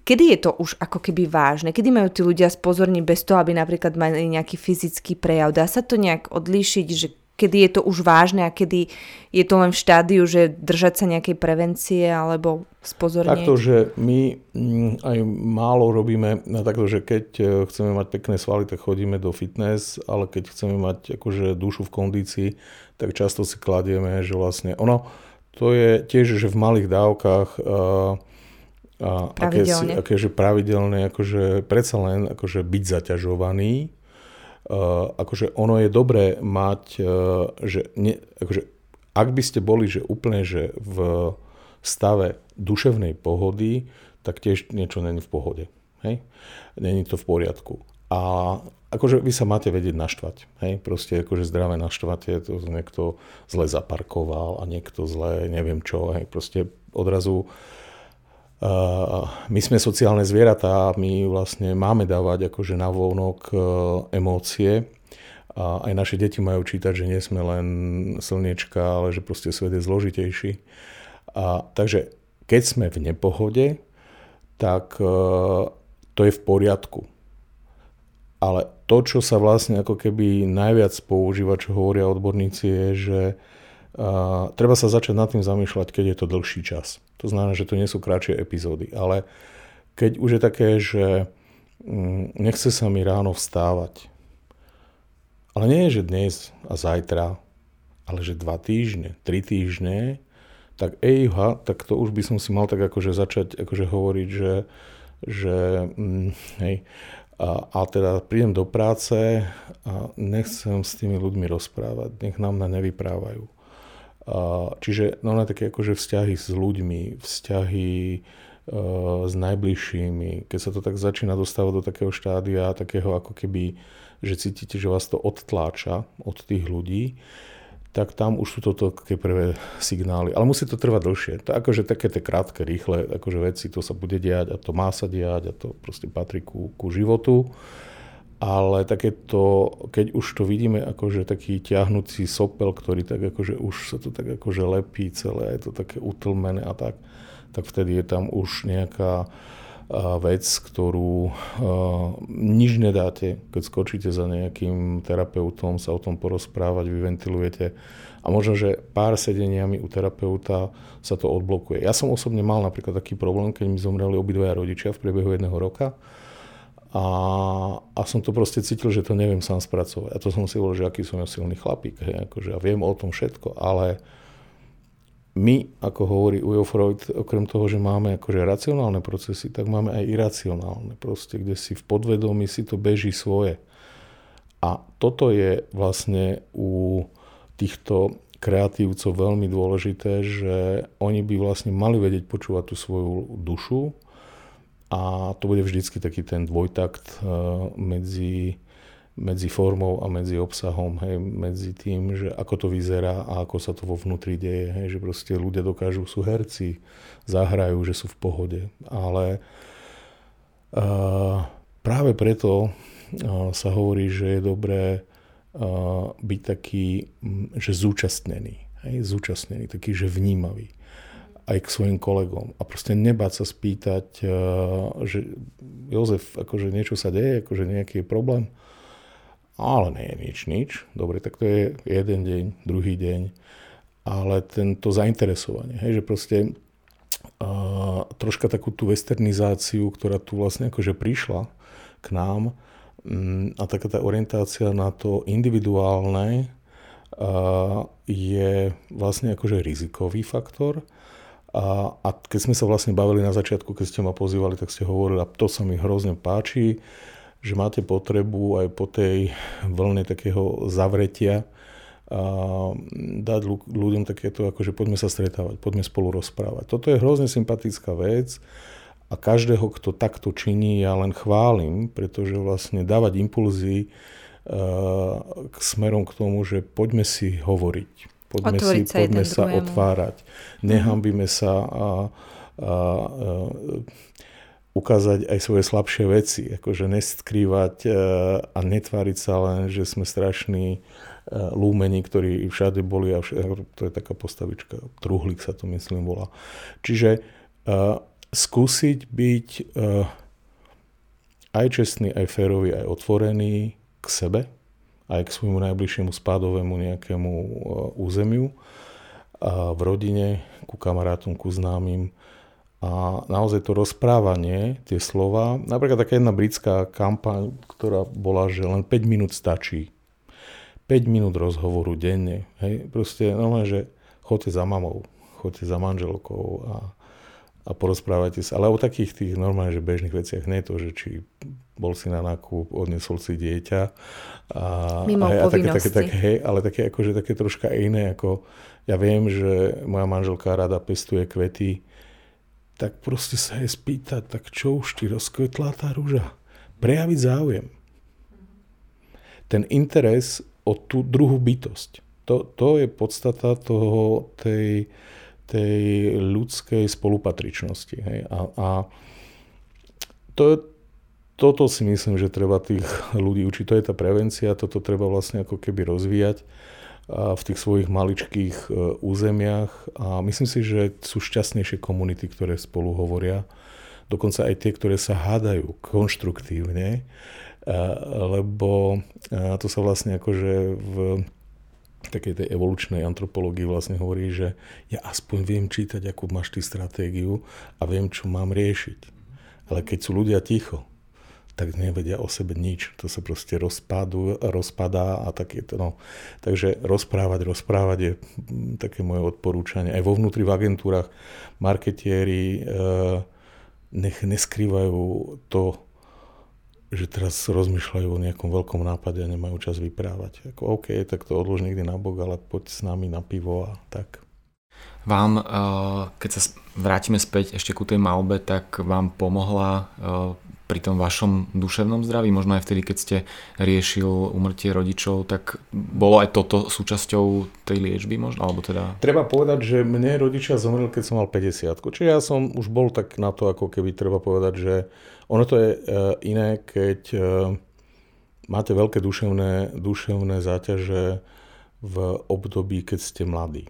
kedy je to už ako keby vážne? Kedy majú tí ľudia spozorniť bez toho, aby napríklad mali nejaký fyzický prejav? Dá sa to nejak odlíšiť, že kedy je to už vážne a kedy je to len v štádiu, že držať sa nejakej prevencie alebo spozornieť? Takto, že my mm, aj málo robíme na takto, že keď e, chceme mať pekné svaly, tak chodíme do fitness, ale keď chceme mať akože dušu v kondícii, tak často si kladieme, že vlastne ono, to je tiež, že v malých dávkach uh, a aké, akéže pravidelné, akože predsa len akože byť zaťažovaný, akože ono je dobré mať, uh, že ne, akože, ak by ste boli že úplne že v stave duševnej pohody, tak tiež niečo není v pohode. Hej? Není to v poriadku. A akože vy sa máte vedieť naštvať. Hej? Proste akože zdravé naštvate, to niekto zle zaparkoval a niekto zle neviem čo. Hej? Proste odrazu uh, my sme sociálne zvieratá, my vlastne máme dávať akože na voľnok e, emócie a aj naše deti majú čítať, že nie sme len slniečka, ale že proste svet je zložitejší. A, takže keď sme v nepohode, tak uh, to je v poriadku. Ale to, čo sa vlastne ako keby najviac používa, čo hovoria odborníci, je, že uh, treba sa začať nad tým zamýšľať, keď je to dlhší čas. To znamená, že to nie sú kratšie epizódy. Ale keď už je také, že mm, nechce sa mi ráno vstávať, ale nie je, že dnes a zajtra, ale že dva týždne, tri týždne, tak ejha, tak to už by som si mal tak akože začať akože hovoriť, že, že mm, hej, a, a teda prídem do práce a nechcem s tými ľuďmi rozprávať, nech nám na nevyprávajú. Čiže no také akože vzťahy s ľuďmi, vzťahy e, s najbližšími, keď sa to tak začína dostávať do takého štádia, takého ako keby, že cítite, že vás to odtláča od tých ľudí, tak tam už sú toto také prvé signály. Ale musí to trvať dlhšie. To akože také tie krátke, rýchle akože veci, to sa bude diať a to má sa diať a to proste patrí ku, ku životu ale takéto, keď už to vidíme akože taký ťahnúci sopel, ktorý tak akože už sa to tak akože lepí celé, je to také utlmené a tak, tak vtedy je tam už nejaká vec, ktorú nič nedáte, keď skočíte za nejakým terapeutom, sa o tom porozprávať, vyventilujete a možno, že pár sedeniami u terapeuta sa to odblokuje. Ja som osobne mal napríklad taký problém, keď mi zomreli obidvaja rodičia v priebehu jedného roka, a, a som to proste cítil, že to neviem sám spracovať. A to som si hovoril, že aký som ja silný chlapík, hej, akože ja viem o tom všetko, ale my, ako hovorí Ujo Freud, okrem toho, že máme akože racionálne procesy, tak máme aj iracionálne, proste, kde si v podvedomí si to beží svoje. A toto je vlastne u týchto kreatívcov veľmi dôležité, že oni by vlastne mali vedieť počúvať tú svoju dušu, a to bude vždycky taký ten dvojtakt eh, medzi, medzi formou a medzi obsahom, hej, medzi tým, že ako to vyzerá a ako sa to vo vnútri deje, hej, že proste ľudia dokážu, sú herci, zahrajú, že sú v pohode, ale uh, práve preto uh, sa hovorí, že je dobré uh, byť taký, že zúčastnený, hej, zúčastnený, taký, že vnímavý aj k svojim kolegom. A proste nebáť sa spýtať, eh, že Jozef, akože niečo sa deje, akože nejaký je problém. Ale nie je nič, nič. Dobre, tak to je jeden deň, druhý deň. Ale tento zainteresovanie, hej, že proste uh, troška takú tú westernizáciu, ktorá tu vlastne akože prišla k nám um, a taká tá orientácia na to individuálne uh, je vlastne akože rizikový faktor, a, a keď sme sa vlastne bavili na začiatku, keď ste ma pozývali, tak ste hovorili, a to sa mi hrozne páči, že máte potrebu aj po tej vlne takého zavretia a dať ľuďom takéto, akože poďme sa stretávať, poďme spolu rozprávať. Toto je hrozne sympatická vec a každého, kto takto činí, ja len chválim, pretože vlastne dávať impulzy k smerom k tomu, že poďme si hovoriť, poďme Otvoriť si, sa poďme sa druhému. otvárať, nehambíme sa a, a, a ukázať aj svoje slabšie veci, akože neskrývať uh, a netváriť sa len, že sme strašní uh, lúmení, ktorí všade boli a všade, to je taká postavička, truhlík sa to myslím volá. Čiže uh, skúsiť byť uh, aj čestný, aj férový, aj otvorený k sebe, aj k svojmu najbližšiemu spádovému nejakému uh, územiu, v rodine, ku kamarátom, ku známym. A naozaj to rozprávanie, tie slova, napríklad taká jedna britská kampaň, ktorá bola, že len 5 minút stačí. 5 minút rozhovoru denne. Hej? Proste normálne, že chodte za mamou, chodte za manželkou a, a porozprávajte sa. Ale o takých tých normálne, že bežných veciach, nie to, že či bol si na nákup, odnesol si dieťa. A, Mimo a, a také, také, také, hej, ale také, akože, také troška iné, ako ja viem, že moja manželka rada pestuje kvety, tak proste sa je spýtať, tak čo už ti rozkvetla tá rúža? Prejaviť záujem. Ten interes o tú druhú bytosť. To, to je podstata toho, tej, tej ľudskej spolupatričnosti. Hej? A, a to, toto si myslím, že treba tých ľudí učiť. To je tá prevencia, toto treba vlastne ako keby rozvíjať v tých svojich maličkých e, územiach a myslím si, že sú šťastnejšie komunity, ktoré spolu hovoria, dokonca aj tie, ktoré sa hádajú konštruktívne, a, lebo a to sa vlastne akože v takej tej evolučnej antropológii vlastne hovorí, že ja aspoň viem čítať, akú máš ty stratégiu a viem, čo mám riešiť. Ale keď sú ľudia ticho, tak nevedia o sebe nič. To sa proste rozpadu, rozpadá a takéto. No. Takže rozprávať, rozprávať je mm, také moje odporúčanie. Aj vo vnútri v agentúrach marketieri e, nech neskrývajú to, že teraz rozmýšľajú o nejakom veľkom nápade a nemajú čas vyprávať. Ako OK, tak to odlož niekde na bok, ale poď s nami na pivo a tak. Vám, eh, keď sa vrátime späť ešte ku tej malbe, tak vám pomohla eh, pri tom vašom duševnom zdraví, možno aj vtedy, keď ste riešil umrtie rodičov, tak bolo aj toto súčasťou tej liečby možno, alebo teda... Treba povedať, že mne rodičia zomreli, keď som mal 50. Čiže ja som už bol tak na to, ako keby treba povedať, že ono to je e, iné, keď e, máte veľké duševné, duševné záťaže v období, keď ste mladí.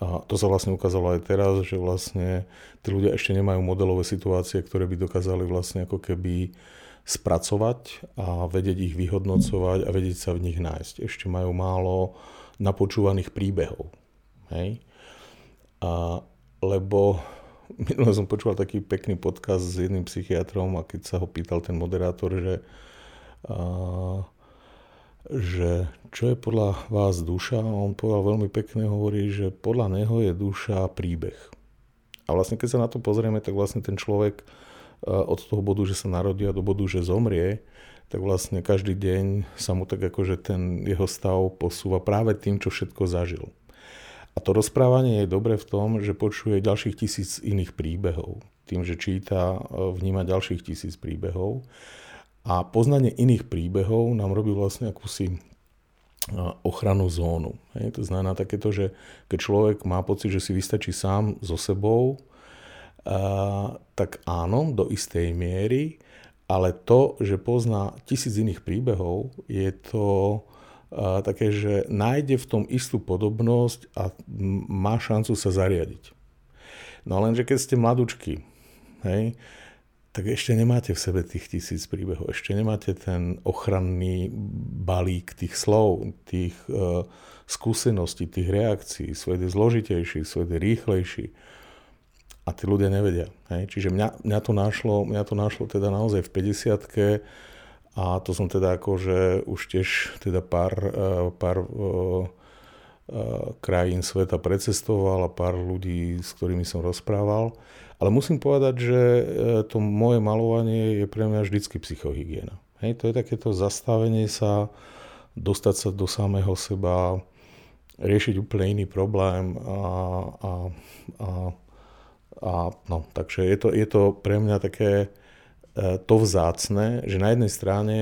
A to sa vlastne ukázalo aj teraz, že vlastne tí ľudia ešte nemajú modelové situácie, ktoré by dokázali vlastne ako keby spracovať a vedieť ich vyhodnocovať a vedieť sa v nich nájsť. Ešte majú málo napočúvaných príbehov. Hej? A, lebo minule som počúval taký pekný podcast s jedným psychiatrom a keď sa ho pýtal ten moderátor, že a, že čo je podľa vás duša, on povedal veľmi pekne, hovorí, že podľa neho je duša príbeh. A vlastne keď sa na to pozrieme, tak vlastne ten človek od toho bodu, že sa narodí a do bodu, že zomrie, tak vlastne každý deň sa mu tak akože ten jeho stav posúva práve tým, čo všetko zažil. A to rozprávanie je dobre v tom, že počuje ďalších tisíc iných príbehov. Tým, že číta, vníma ďalších tisíc príbehov. A poznanie iných príbehov nám robí vlastne akúsi ochranu zónu. Hej, to znamená takéto, že keď človek má pocit, že si vystačí sám so sebou, tak áno, do istej miery, ale to, že pozná tisíc iných príbehov, je to také, že nájde v tom istú podobnosť a má šancu sa zariadiť. No lenže keď ste mladúčky, hej, tak ešte nemáte v sebe tých tisíc príbehov, ešte nemáte ten ochranný balík tých slov, tých uh, skúseností, tých reakcií, svoj zložitejší, svoj rýchlejší. A tí ľudia nevedia. Hej? Čiže mňa, mňa, to našlo, mňa to našlo teda naozaj v 50 a to som teda akože už tiež teda pár, uh, pár uh, krajín sveta precestoval a pár ľudí, s ktorými som rozprával. Ale musím povedať, že to moje malovanie je pre mňa vždycky psychohygiena. Hej, to je takéto zastavenie sa, dostať sa do samého seba, riešiť úplne iný problém a, a, a, a no, takže je to, je to pre mňa také e, to vzácne, že na jednej strane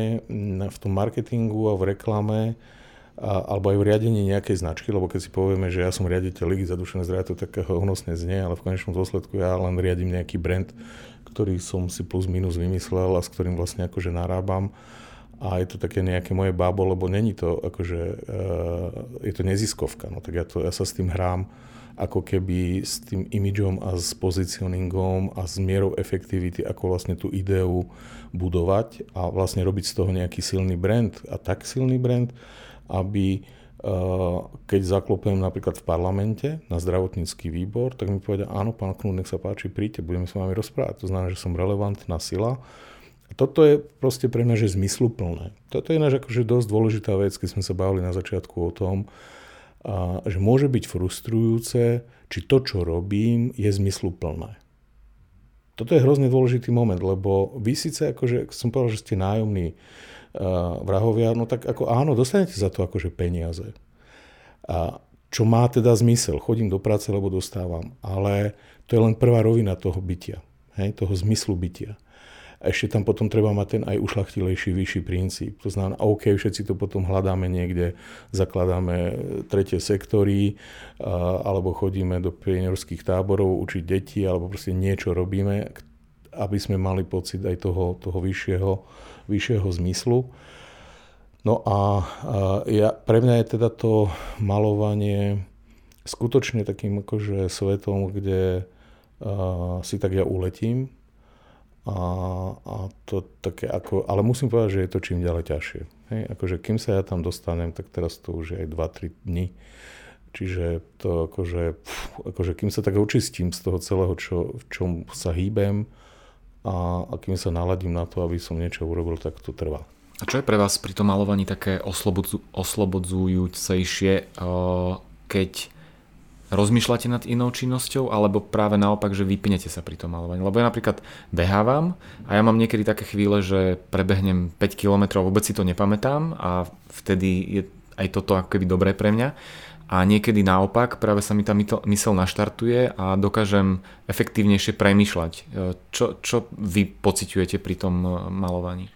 v tom marketingu a v reklame a, alebo aj v riadení nejakej značky, lebo keď si povieme, že ja som riaditeľ Ligy za dušené zdravie, to takého honosne znie, ale v konečnom dôsledku ja len riadím nejaký brand, ktorý som si plus minus vymyslel a s ktorým vlastne akože narábam. A je to také nejaké moje bábo, lebo není to akože, uh, je to neziskovka, no tak ja, to, ja sa s tým hrám ako keby s tým imidžom a s pozicioningom a s mierou efektivity, ako vlastne tú ideu budovať a vlastne robiť z toho nejaký silný brand. A tak silný brand, aby uh, keď zaklopujem napríklad v parlamente na zdravotnícky výbor, tak mi povedia, áno, pán Knúd, nech sa páči, príďte, budeme s vami rozprávať. To znamená, že som relevantná sila toto je proste pre mňa že zmysluplné. Toto je náš akože dosť dôležitá vec, keď sme sa bavili na začiatku o tom, a, že môže byť frustrujúce, či to, čo robím, je zmysluplné. Toto je hrozne dôležitý moment, lebo vy síce, akože, som povedal, že ste nájomní uh, vrahovia, no tak ako áno, dostanete za to akože peniaze. A čo má teda zmysel, chodím do práce, lebo dostávam, ale to je len prvá rovina toho bytia, hej, toho zmyslu bytia. A ešte tam potom treba mať ten aj ušlachtilejší, vyšší princíp. To znamená, OK, všetci to potom hľadáme niekde, zakladáme tretie sektory, alebo chodíme do pionierských táborov učiť deti, alebo proste niečo robíme, aby sme mali pocit aj toho, toho vyššieho, vyššieho zmyslu. No a, ja, pre mňa je teda to malovanie skutočne takým akože svetom, kde uh, si tak ja uletím, a, a to také ako, ale musím povedať, že je to čím ďalej ťažšie. Hej, akože kým sa ja tam dostanem, tak teraz to už je aj 2-3 dní. Čiže to akože, pf, akože kým sa tak očistím z toho celého, čo, v čom sa hýbem a, a kým sa naladím na to, aby som niečo urobil, tak to trvá. A čo je pre vás pri tom malovaní také oslobodzu, oslobodzujúcejšie, keď rozmýšľate nad inou činnosťou, alebo práve naopak, že vypnete sa pri tom malovaní. Lebo ja napríklad behávam a ja mám niekedy také chvíle, že prebehnem 5 km, vôbec si to nepamätám a vtedy je aj toto ako keby dobré pre mňa. A niekedy naopak, práve sa mi tá mysel naštartuje a dokážem efektívnejšie premýšľať. E, čo, čo vy pociťujete pri tom e, malovaní?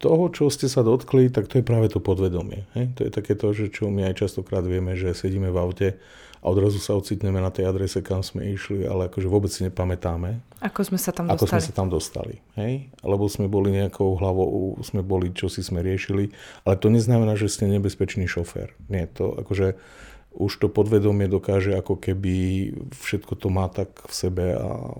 toho, čo ste sa dotkli, tak to je práve to podvedomie. Hej? To je také to, že čo my aj častokrát vieme, že sedíme v aute a odrazu sa ocitneme na tej adrese, kam sme išli, ale akože vôbec si nepamätáme. Ako sme sa tam ako dostali. sme sa tam dostali. Hej? Lebo sme boli nejakou hlavou, sme boli, čo si sme riešili, ale to neznamená, že ste nebezpečný šofér. Nie, to akože už to podvedomie dokáže ako keby všetko to má tak v sebe a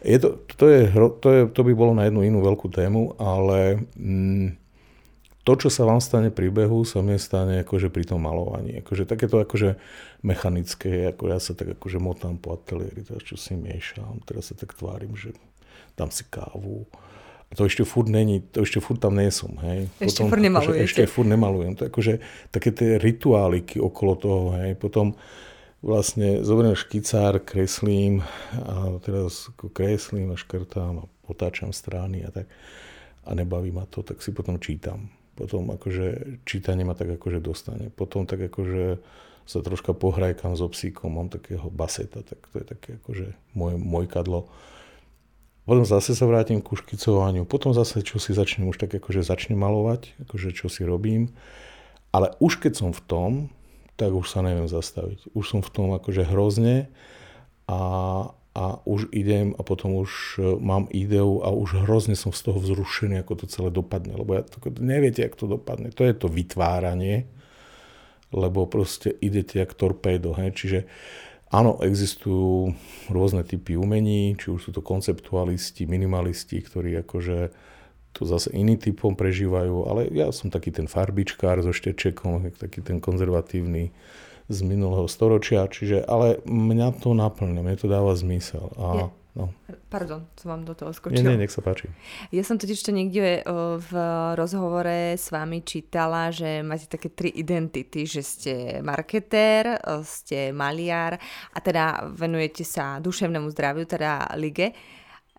je to, to, je, to, je, to by bolo na jednu inú veľkú tému, ale mm, to, čo sa vám stane pri behu, sa mi stane akože pri tom malovaní. Akože takéto akože mechanické, ako ja sa tak akože motám po ateliéri, teraz čo si miešam, teraz sa tak tvárim, že dám si kávu. To ešte furt není, to ešte furt tam nie som, hej. Ešte Potom, furt nemalujete. Akože, ešte furt nemalujem. To akože také tie rituáliky okolo toho, hej. Potom vlastne zoberiem škicár, kreslím a teraz kreslím a škrtám a potáčam strany a tak a nebaví ma to, tak si potom čítam. Potom akože čítanie ma tak akože dostane. Potom tak akože sa troška pohrajkam so psíkom, mám takého baseta, tak to je také akože môj, môj kadlo. Potom zase sa vrátim ku škicovaniu, potom zase čo si začnem, už tak akože začnem malovať, akože čo si robím. Ale už keď som v tom, tak už sa neviem zastaviť. Už som v tom akože hrozne a, a už idem a potom už e, mám ideu a už hrozne som z toho vzrušený, ako to celé dopadne. Lebo ja to, neviete, ako to dopadne. To je to vytváranie, lebo proste idete jak torpédo. He? Čiže áno, existujú rôzne typy umení, či už sú to konceptualisti, minimalisti, ktorí akože to zase iný typom prežívajú, ale ja som taký ten farbičkár so štečekom, taký ten konzervatívny z minulého storočia, čiže, ale mňa to naplňa, mne to dáva zmysel. A. no. Pardon, som vám do toho skočil. Nie, nie, nech sa páči. Ja som totiž to niekde v rozhovore s vami čítala, že máte také tri identity, že ste marketér, ste maliar a teda venujete sa duševnému zdraviu, teda lige.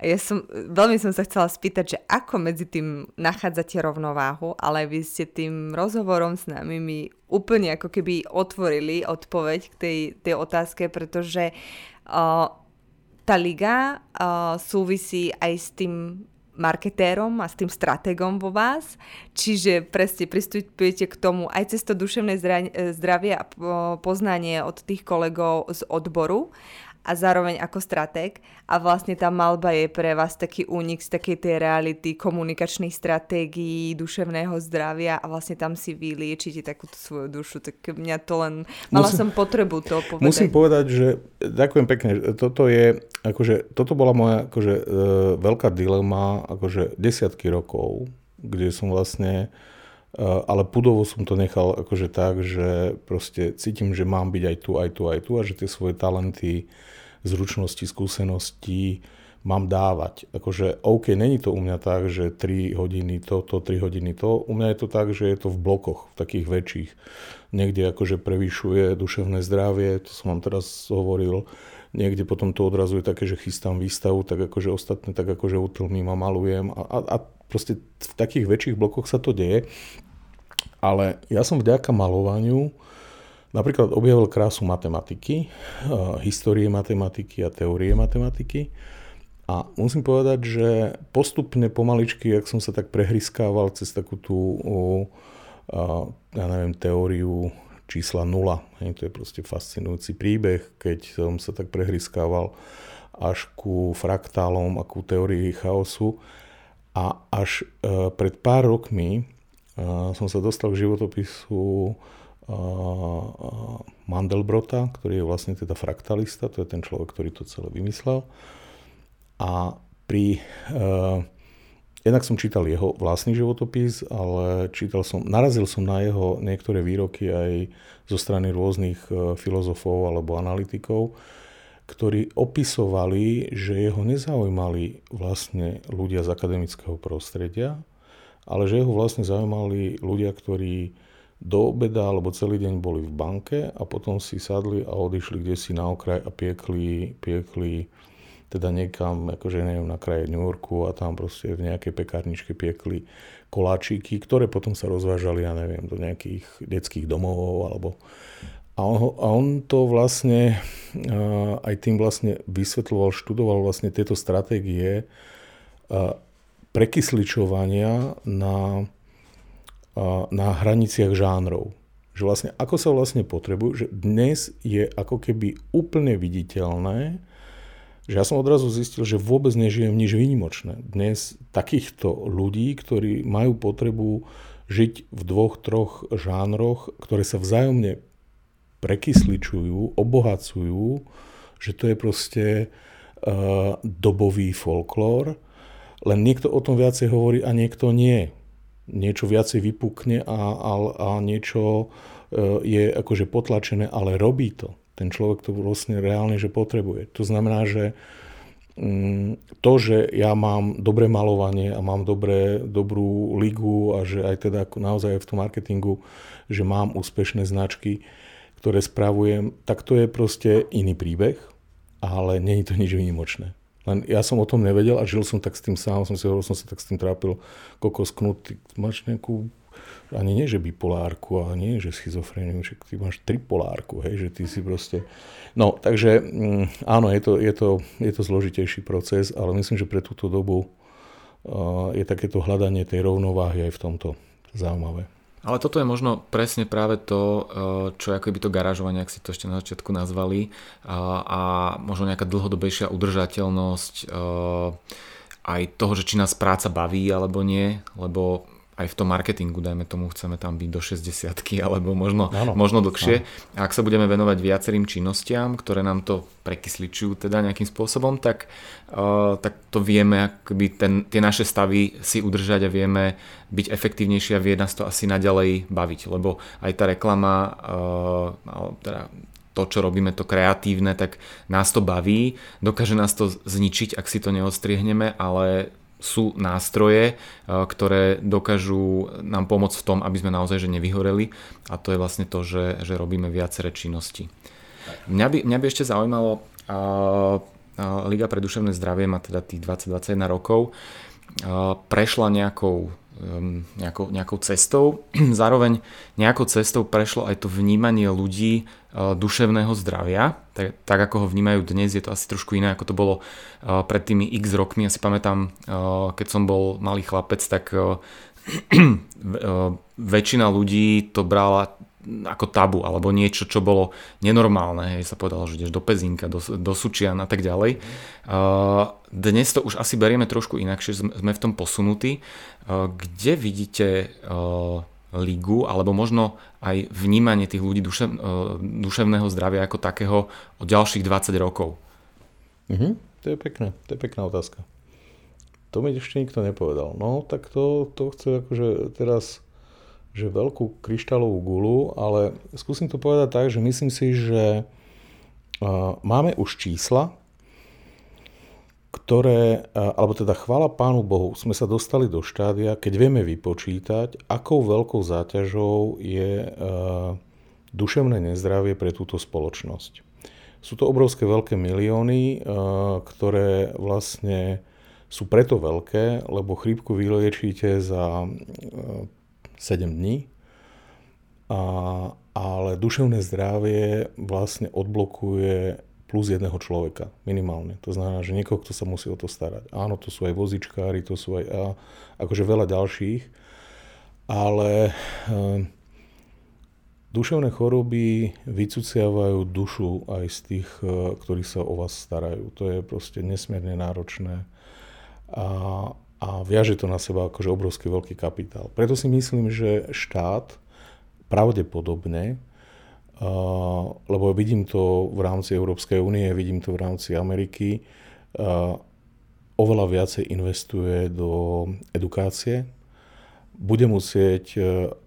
Ja som, veľmi som sa chcela spýtať, že ako medzi tým nachádzate rovnováhu, ale vy ste tým rozhovorom s nami mi úplne ako keby otvorili odpoveď k tej, tej otázke, pretože uh, tá liga uh, súvisí aj s tým marketérom a s tým stratégom vo vás, čiže presne pristupujete k tomu aj cez to duševné zdravie a poznanie od tých kolegov z odboru a zároveň ako stratég a vlastne tá malba je pre vás taký únik z takej tej reality komunikačných stratégií, duševného zdravia a vlastne tam si vy liečite takúto svoju dušu, tak mňa to len, mala musím, som potrebu to povedať. Musím povedať, že ďakujem pekne, toto je, akože, toto bola moja akože, e, veľká dilema, akože desiatky rokov, kde som vlastne ale pudovo som to nechal akože tak, že proste cítim, že mám byť aj tu, aj tu, aj tu a že tie svoje talenty zručnosti, skúseností mám dávať. Akože OK, není to u mňa tak, že 3 hodiny to, to, 3 hodiny to. U mňa je to tak, že je to v blokoch, v takých väčších. Niekde akože prevyšuje duševné zdravie, to som vám teraz hovoril. Niekde potom to odrazuje také, že chystám výstavu, tak akože ostatné, tak akože utlmím a malujem. A, a, a proste v takých väčších blokoch sa to deje. Ale ja som vďaka malovaniu Napríklad objavil krásu matematiky, histórie matematiky a teórie matematiky. A musím povedať, že postupne pomaličky, ak som sa tak prehryskával cez takú tú, ja neviem, teóriu čísla 0, to je proste fascinujúci príbeh, keď som sa tak prehryskával až ku fraktálom a ku teórii chaosu. A až e, pred pár rokmi som sa dostal k životopisu Mandelbrota, ktorý je vlastne teda fraktalista, to je ten človek, ktorý to celé vymyslel. A pri... Uh, jednak som čítal jeho vlastný životopis, ale čítal som, narazil som na jeho niektoré výroky aj zo strany rôznych uh, filozofov alebo analytikov, ktorí opisovali, že jeho nezaujímali vlastne ľudia z akademického prostredia, ale že jeho vlastne zaujímali ľudia, ktorí do obeda alebo celý deň boli v banke a potom si sadli a odišli kde si na okraj a piekli, piekli teda niekam, akože neviem, na kraje New Yorku a tam proste v nejakej pekárničke piekli koláčiky, ktoré potom sa rozvážali, ja neviem, do nejakých detských domov alebo... A on, a on to vlastne aj tým vlastne vysvetľoval, študoval vlastne tieto stratégie prekysličovania na na hraniciach žánrov. Že vlastne ako sa vlastne potrebujú, že dnes je ako keby úplne viditeľné, že ja som odrazu zistil, že vôbec nežijem nič výnimočné. Dnes takýchto ľudí, ktorí majú potrebu žiť v dvoch, troch žánroch, ktoré sa vzájomne prekysličujú, obohacujú, že to je proste uh, dobový folklór, len niekto o tom viacej hovorí a niekto nie niečo viacej vypukne a, a, a niečo e, je akože potlačené, ale robí to. Ten človek to vlastne reálne, že potrebuje. To znamená, že mm, to, že ja mám dobré malovanie a mám dobré, dobrú ligu a že aj teda naozaj v tom marketingu, že mám úspešné značky, ktoré spravujem, tak to je proste iný príbeh, ale je to nič výnimočné. Len ja som o tom nevedel a žil som tak s tým sám, som si hovoril, som sa tak s tým trápil, kokos knut, máš nejakú ani nie, že bipolárku, ale nie, že schizofréniu, že ty máš tripolárku, hej, že ty si proste... No, takže mm, áno, je to, je, to, je to zložitejší proces, ale myslím, že pre túto dobu uh, je takéto hľadanie tej rovnováhy aj v tomto zaujímavé. Ale toto je možno presne práve to, eh, čo je akoby to garážovanie, ak si to ešte na začiatku nazvali a, a možno nejaká dlhodobejšia udržateľnosť eh, aj toho, že či nás práca baví alebo nie, lebo aj v tom marketingu, dajme tomu, chceme tam byť do 60 alebo možno, ano, možno dlhšie. Ano. Ak sa budeme venovať viacerým činnostiam, ktoré nám to prekysličujú teda nejakým spôsobom, tak, uh, tak to vieme akoby ten, tie naše stavy si udržať a vieme byť efektívnejší a vie nás to asi naďalej baviť, lebo aj tá reklama, uh, teda to, čo robíme, to kreatívne, tak nás to baví, dokáže nás to zničiť, ak si to neodstriehneme, ale sú nástroje, e, ktoré dokážu nám pomôcť v tom, aby sme naozaj že nevyhoreli a to je vlastne to, že, že robíme viaceré činnosti. Mňa by, mňa by ešte zaujímalo, Liga pre duševné zdravie má teda tých 20-21 rokov, prešla nejakou, nejakou, nejakou cestou. Zároveň nejakou cestou prešlo aj to vnímanie ľudí duševného zdravia. Tak, tak ako ho vnímajú dnes, je to asi trošku iné, ako to bolo pred tými x rokmi. Ja si pamätám, keď som bol malý chlapec, tak väčšina ľudí to brala ako tabu, alebo niečo, čo bolo nenormálne. Hej, sa povedalo, že ideš do Pezinka, do, do Sučian a tak ďalej. Uh, dnes to už asi berieme trošku inakšie, sme v tom posunutí. Uh, kde vidíte uh, ligu, alebo možno aj vnímanie tých ľudí dušev, duševného zdravia ako takého o ďalších 20 rokov? Uh-huh. To je pekné, to je pekná otázka. To mi ešte nikto nepovedal. No, tak to, to chce akože teraz že veľkú kryštálovú gulu, ale skúsim to povedať tak, že myslím si, že máme už čísla, ktoré, alebo teda chvála Pánu Bohu, sme sa dostali do štádia, keď vieme vypočítať, akou veľkou záťažou je duševné nezdravie pre túto spoločnosť. Sú to obrovské veľké milióny, ktoré vlastne sú preto veľké, lebo chrípku vyliečíte za 7 dní. A, ale duševné zdravie vlastne odblokuje plus jedného človeka, minimálne. To znamená, že niekoho, kto sa musí o to starať. Áno, to sú aj vozičkári, to sú aj a, akože veľa ďalších, ale e, duševné choroby vycuciavajú dušu aj z tých, e, ktorí sa o vás starajú. To je proste nesmierne náročné. A, a viaže to na seba akože obrovský veľký kapitál. Preto si myslím, že štát pravdepodobne, lebo vidím to v rámci Európskej únie, vidím to v rámci Ameriky, oveľa viacej investuje do edukácie. Bude musieť e,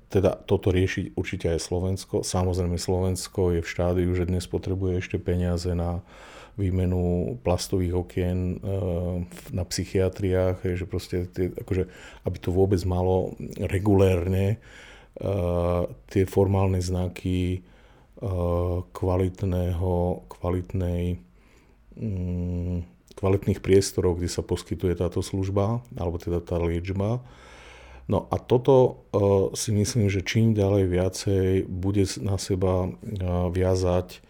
teda toto riešiť určite aj Slovensko. Samozrejme Slovensko je v štádiu, že dnes potrebuje ešte peniaze na výmenu plastových okien eh, na psychiatriách, že proste tie, akože, aby to vôbec malo regulérne eh, tie formálne znaky eh, kvalitného, kvalitnej, mm, kvalitných priestorov, kde sa poskytuje táto služba, alebo teda tá liečba. No a toto si myslím, že čím ďalej viacej bude na seba viazať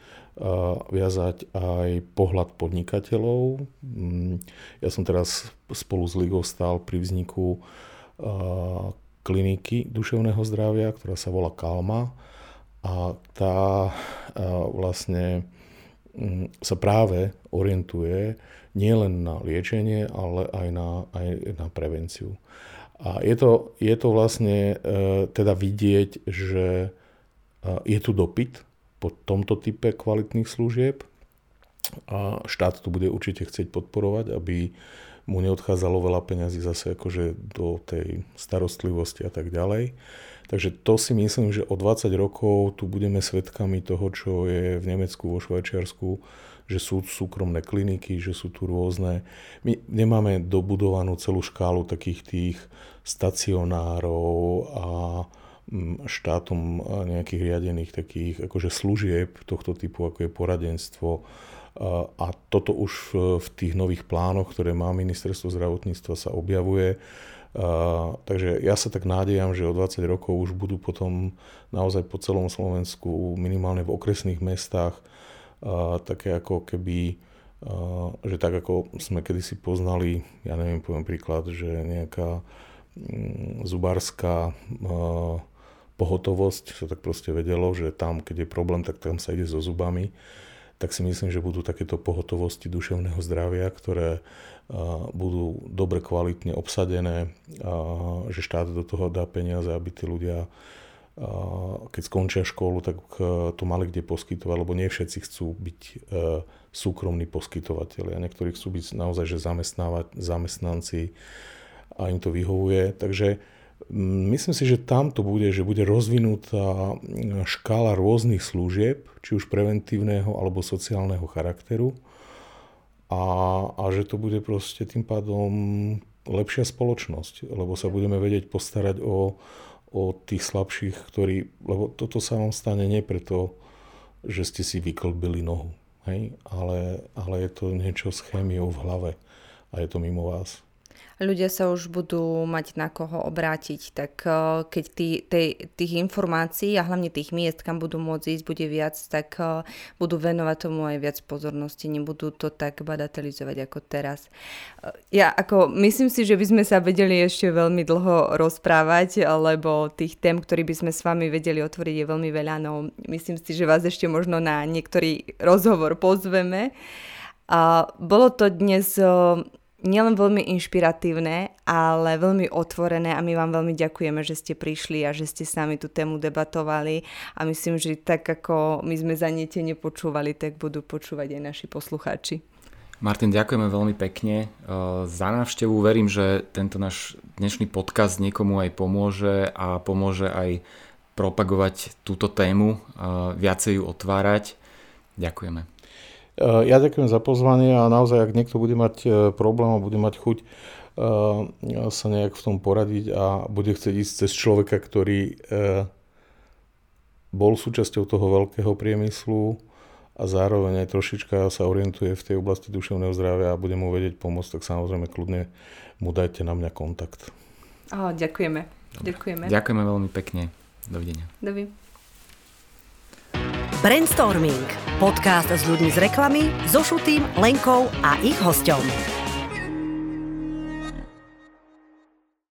viazať aj pohľad podnikateľov. Mm, ja som teraz spolu s Ligou stál pri vzniku kliniky duševného zdravia, ktorá sa volá Kalma a tá vlastne mm, sa práve orientuje nielen na liečenie, ale aj na, aj na prevenciu. A je to, je to vlastne e, teda vidieť, že je tu dopyt po tomto type kvalitných služieb a štát tu bude určite chcieť podporovať, aby mu neodchádzalo veľa peňazí zase akože do tej starostlivosti a tak ďalej. Takže to si myslím, že o 20 rokov tu budeme svedkami toho, čo je v Nemecku, vo Švajčiarsku, že sú súkromné kliniky, že sú tu rôzne. My nemáme dobudovanú celú škálu takých tých stacionárov a štátom nejakých riadených takých akože služieb tohto typu, ako je poradenstvo. A toto už v tých nových plánoch, ktoré má ministerstvo zdravotníctva, sa objavuje. Takže ja sa tak nádejam, že o 20 rokov už budú potom naozaj po celom Slovensku, minimálne v okresných mestách, také ako keby, že tak ako sme kedysi poznali, ja neviem, poviem príklad, že nejaká mm, zubárska pohotovosť, sa tak proste vedelo, že tam, keď je problém, tak tam sa ide so zubami, tak si myslím, že budú takéto pohotovosti duševného zdravia, ktoré budú dobre kvalitne obsadené, že štát do toho dá peniaze, aby tí ľudia keď skončia školu, tak to mali kde poskytovať, lebo nie všetci chcú byť e, súkromní poskytovateľi a niektorí chcú byť naozaj že zamestnanci a im to vyhovuje. Takže Myslím si, že tam to bude, že bude rozvinutá škála rôznych služieb, či už preventívneho alebo sociálneho charakteru. A, a že to bude proste tým pádom lepšia spoločnosť, lebo sa budeme vedieť postarať o, o tých slabších, ktorí, lebo toto sa vám stane nie preto, že ste si vyklbili nohu, hej, ale, ale je to niečo s chémiou v hlave a je to mimo vás ľudia sa už budú mať na koho obrátiť, tak eh, keď tý, tej, tých informácií a hlavne tých miest, kam budú môcť ísť, bude viac, tak eh, budú venovať tomu aj viac pozornosti, nebudú to tak bagatelizovať ako teraz. Eh, ja ako myslím si, že by sme sa vedeli ešte veľmi dlho rozprávať, lebo tých tém, ktorý by sme s vami vedeli otvoriť je veľmi veľa, no myslím si, že vás ešte možno na niektorý rozhovor pozveme. A bolo to dnes nielen veľmi inšpiratívne, ale veľmi otvorené a my vám veľmi ďakujeme, že ste prišli a že ste s nami tú tému debatovali a myslím, že tak ako my sme niete nepočúvali, tak budú počúvať aj naši poslucháči. Martin, ďakujeme veľmi pekne za návštevu. Verím, že tento náš dnešný podcast niekomu aj pomôže a pomôže aj propagovať túto tému, viacej ju otvárať. Ďakujeme. Eh, ja ďakujem za pozvanie a naozaj, ak niekto bude mať eh, problém a bude mať chuť eh, sa nejak v tom poradiť a bude chcieť ísť cez človeka, ktorý bol súčasťou toho veľkého priemyslu a zároveň aj trošička sa orientuje v tej oblasti duševného zdravia a bude mu vedieť pomôcť, tak samozrejme kľudne mu dajte na mňa kontakt. Oh, ďakujeme. Ďakujeme. Ďakujeme veľmi pekne. Dovidenia. Dovidenia. Brainstorming. Podcast s ľuďmi z reklamy, so Šutým, Lenkou a ich hosťom.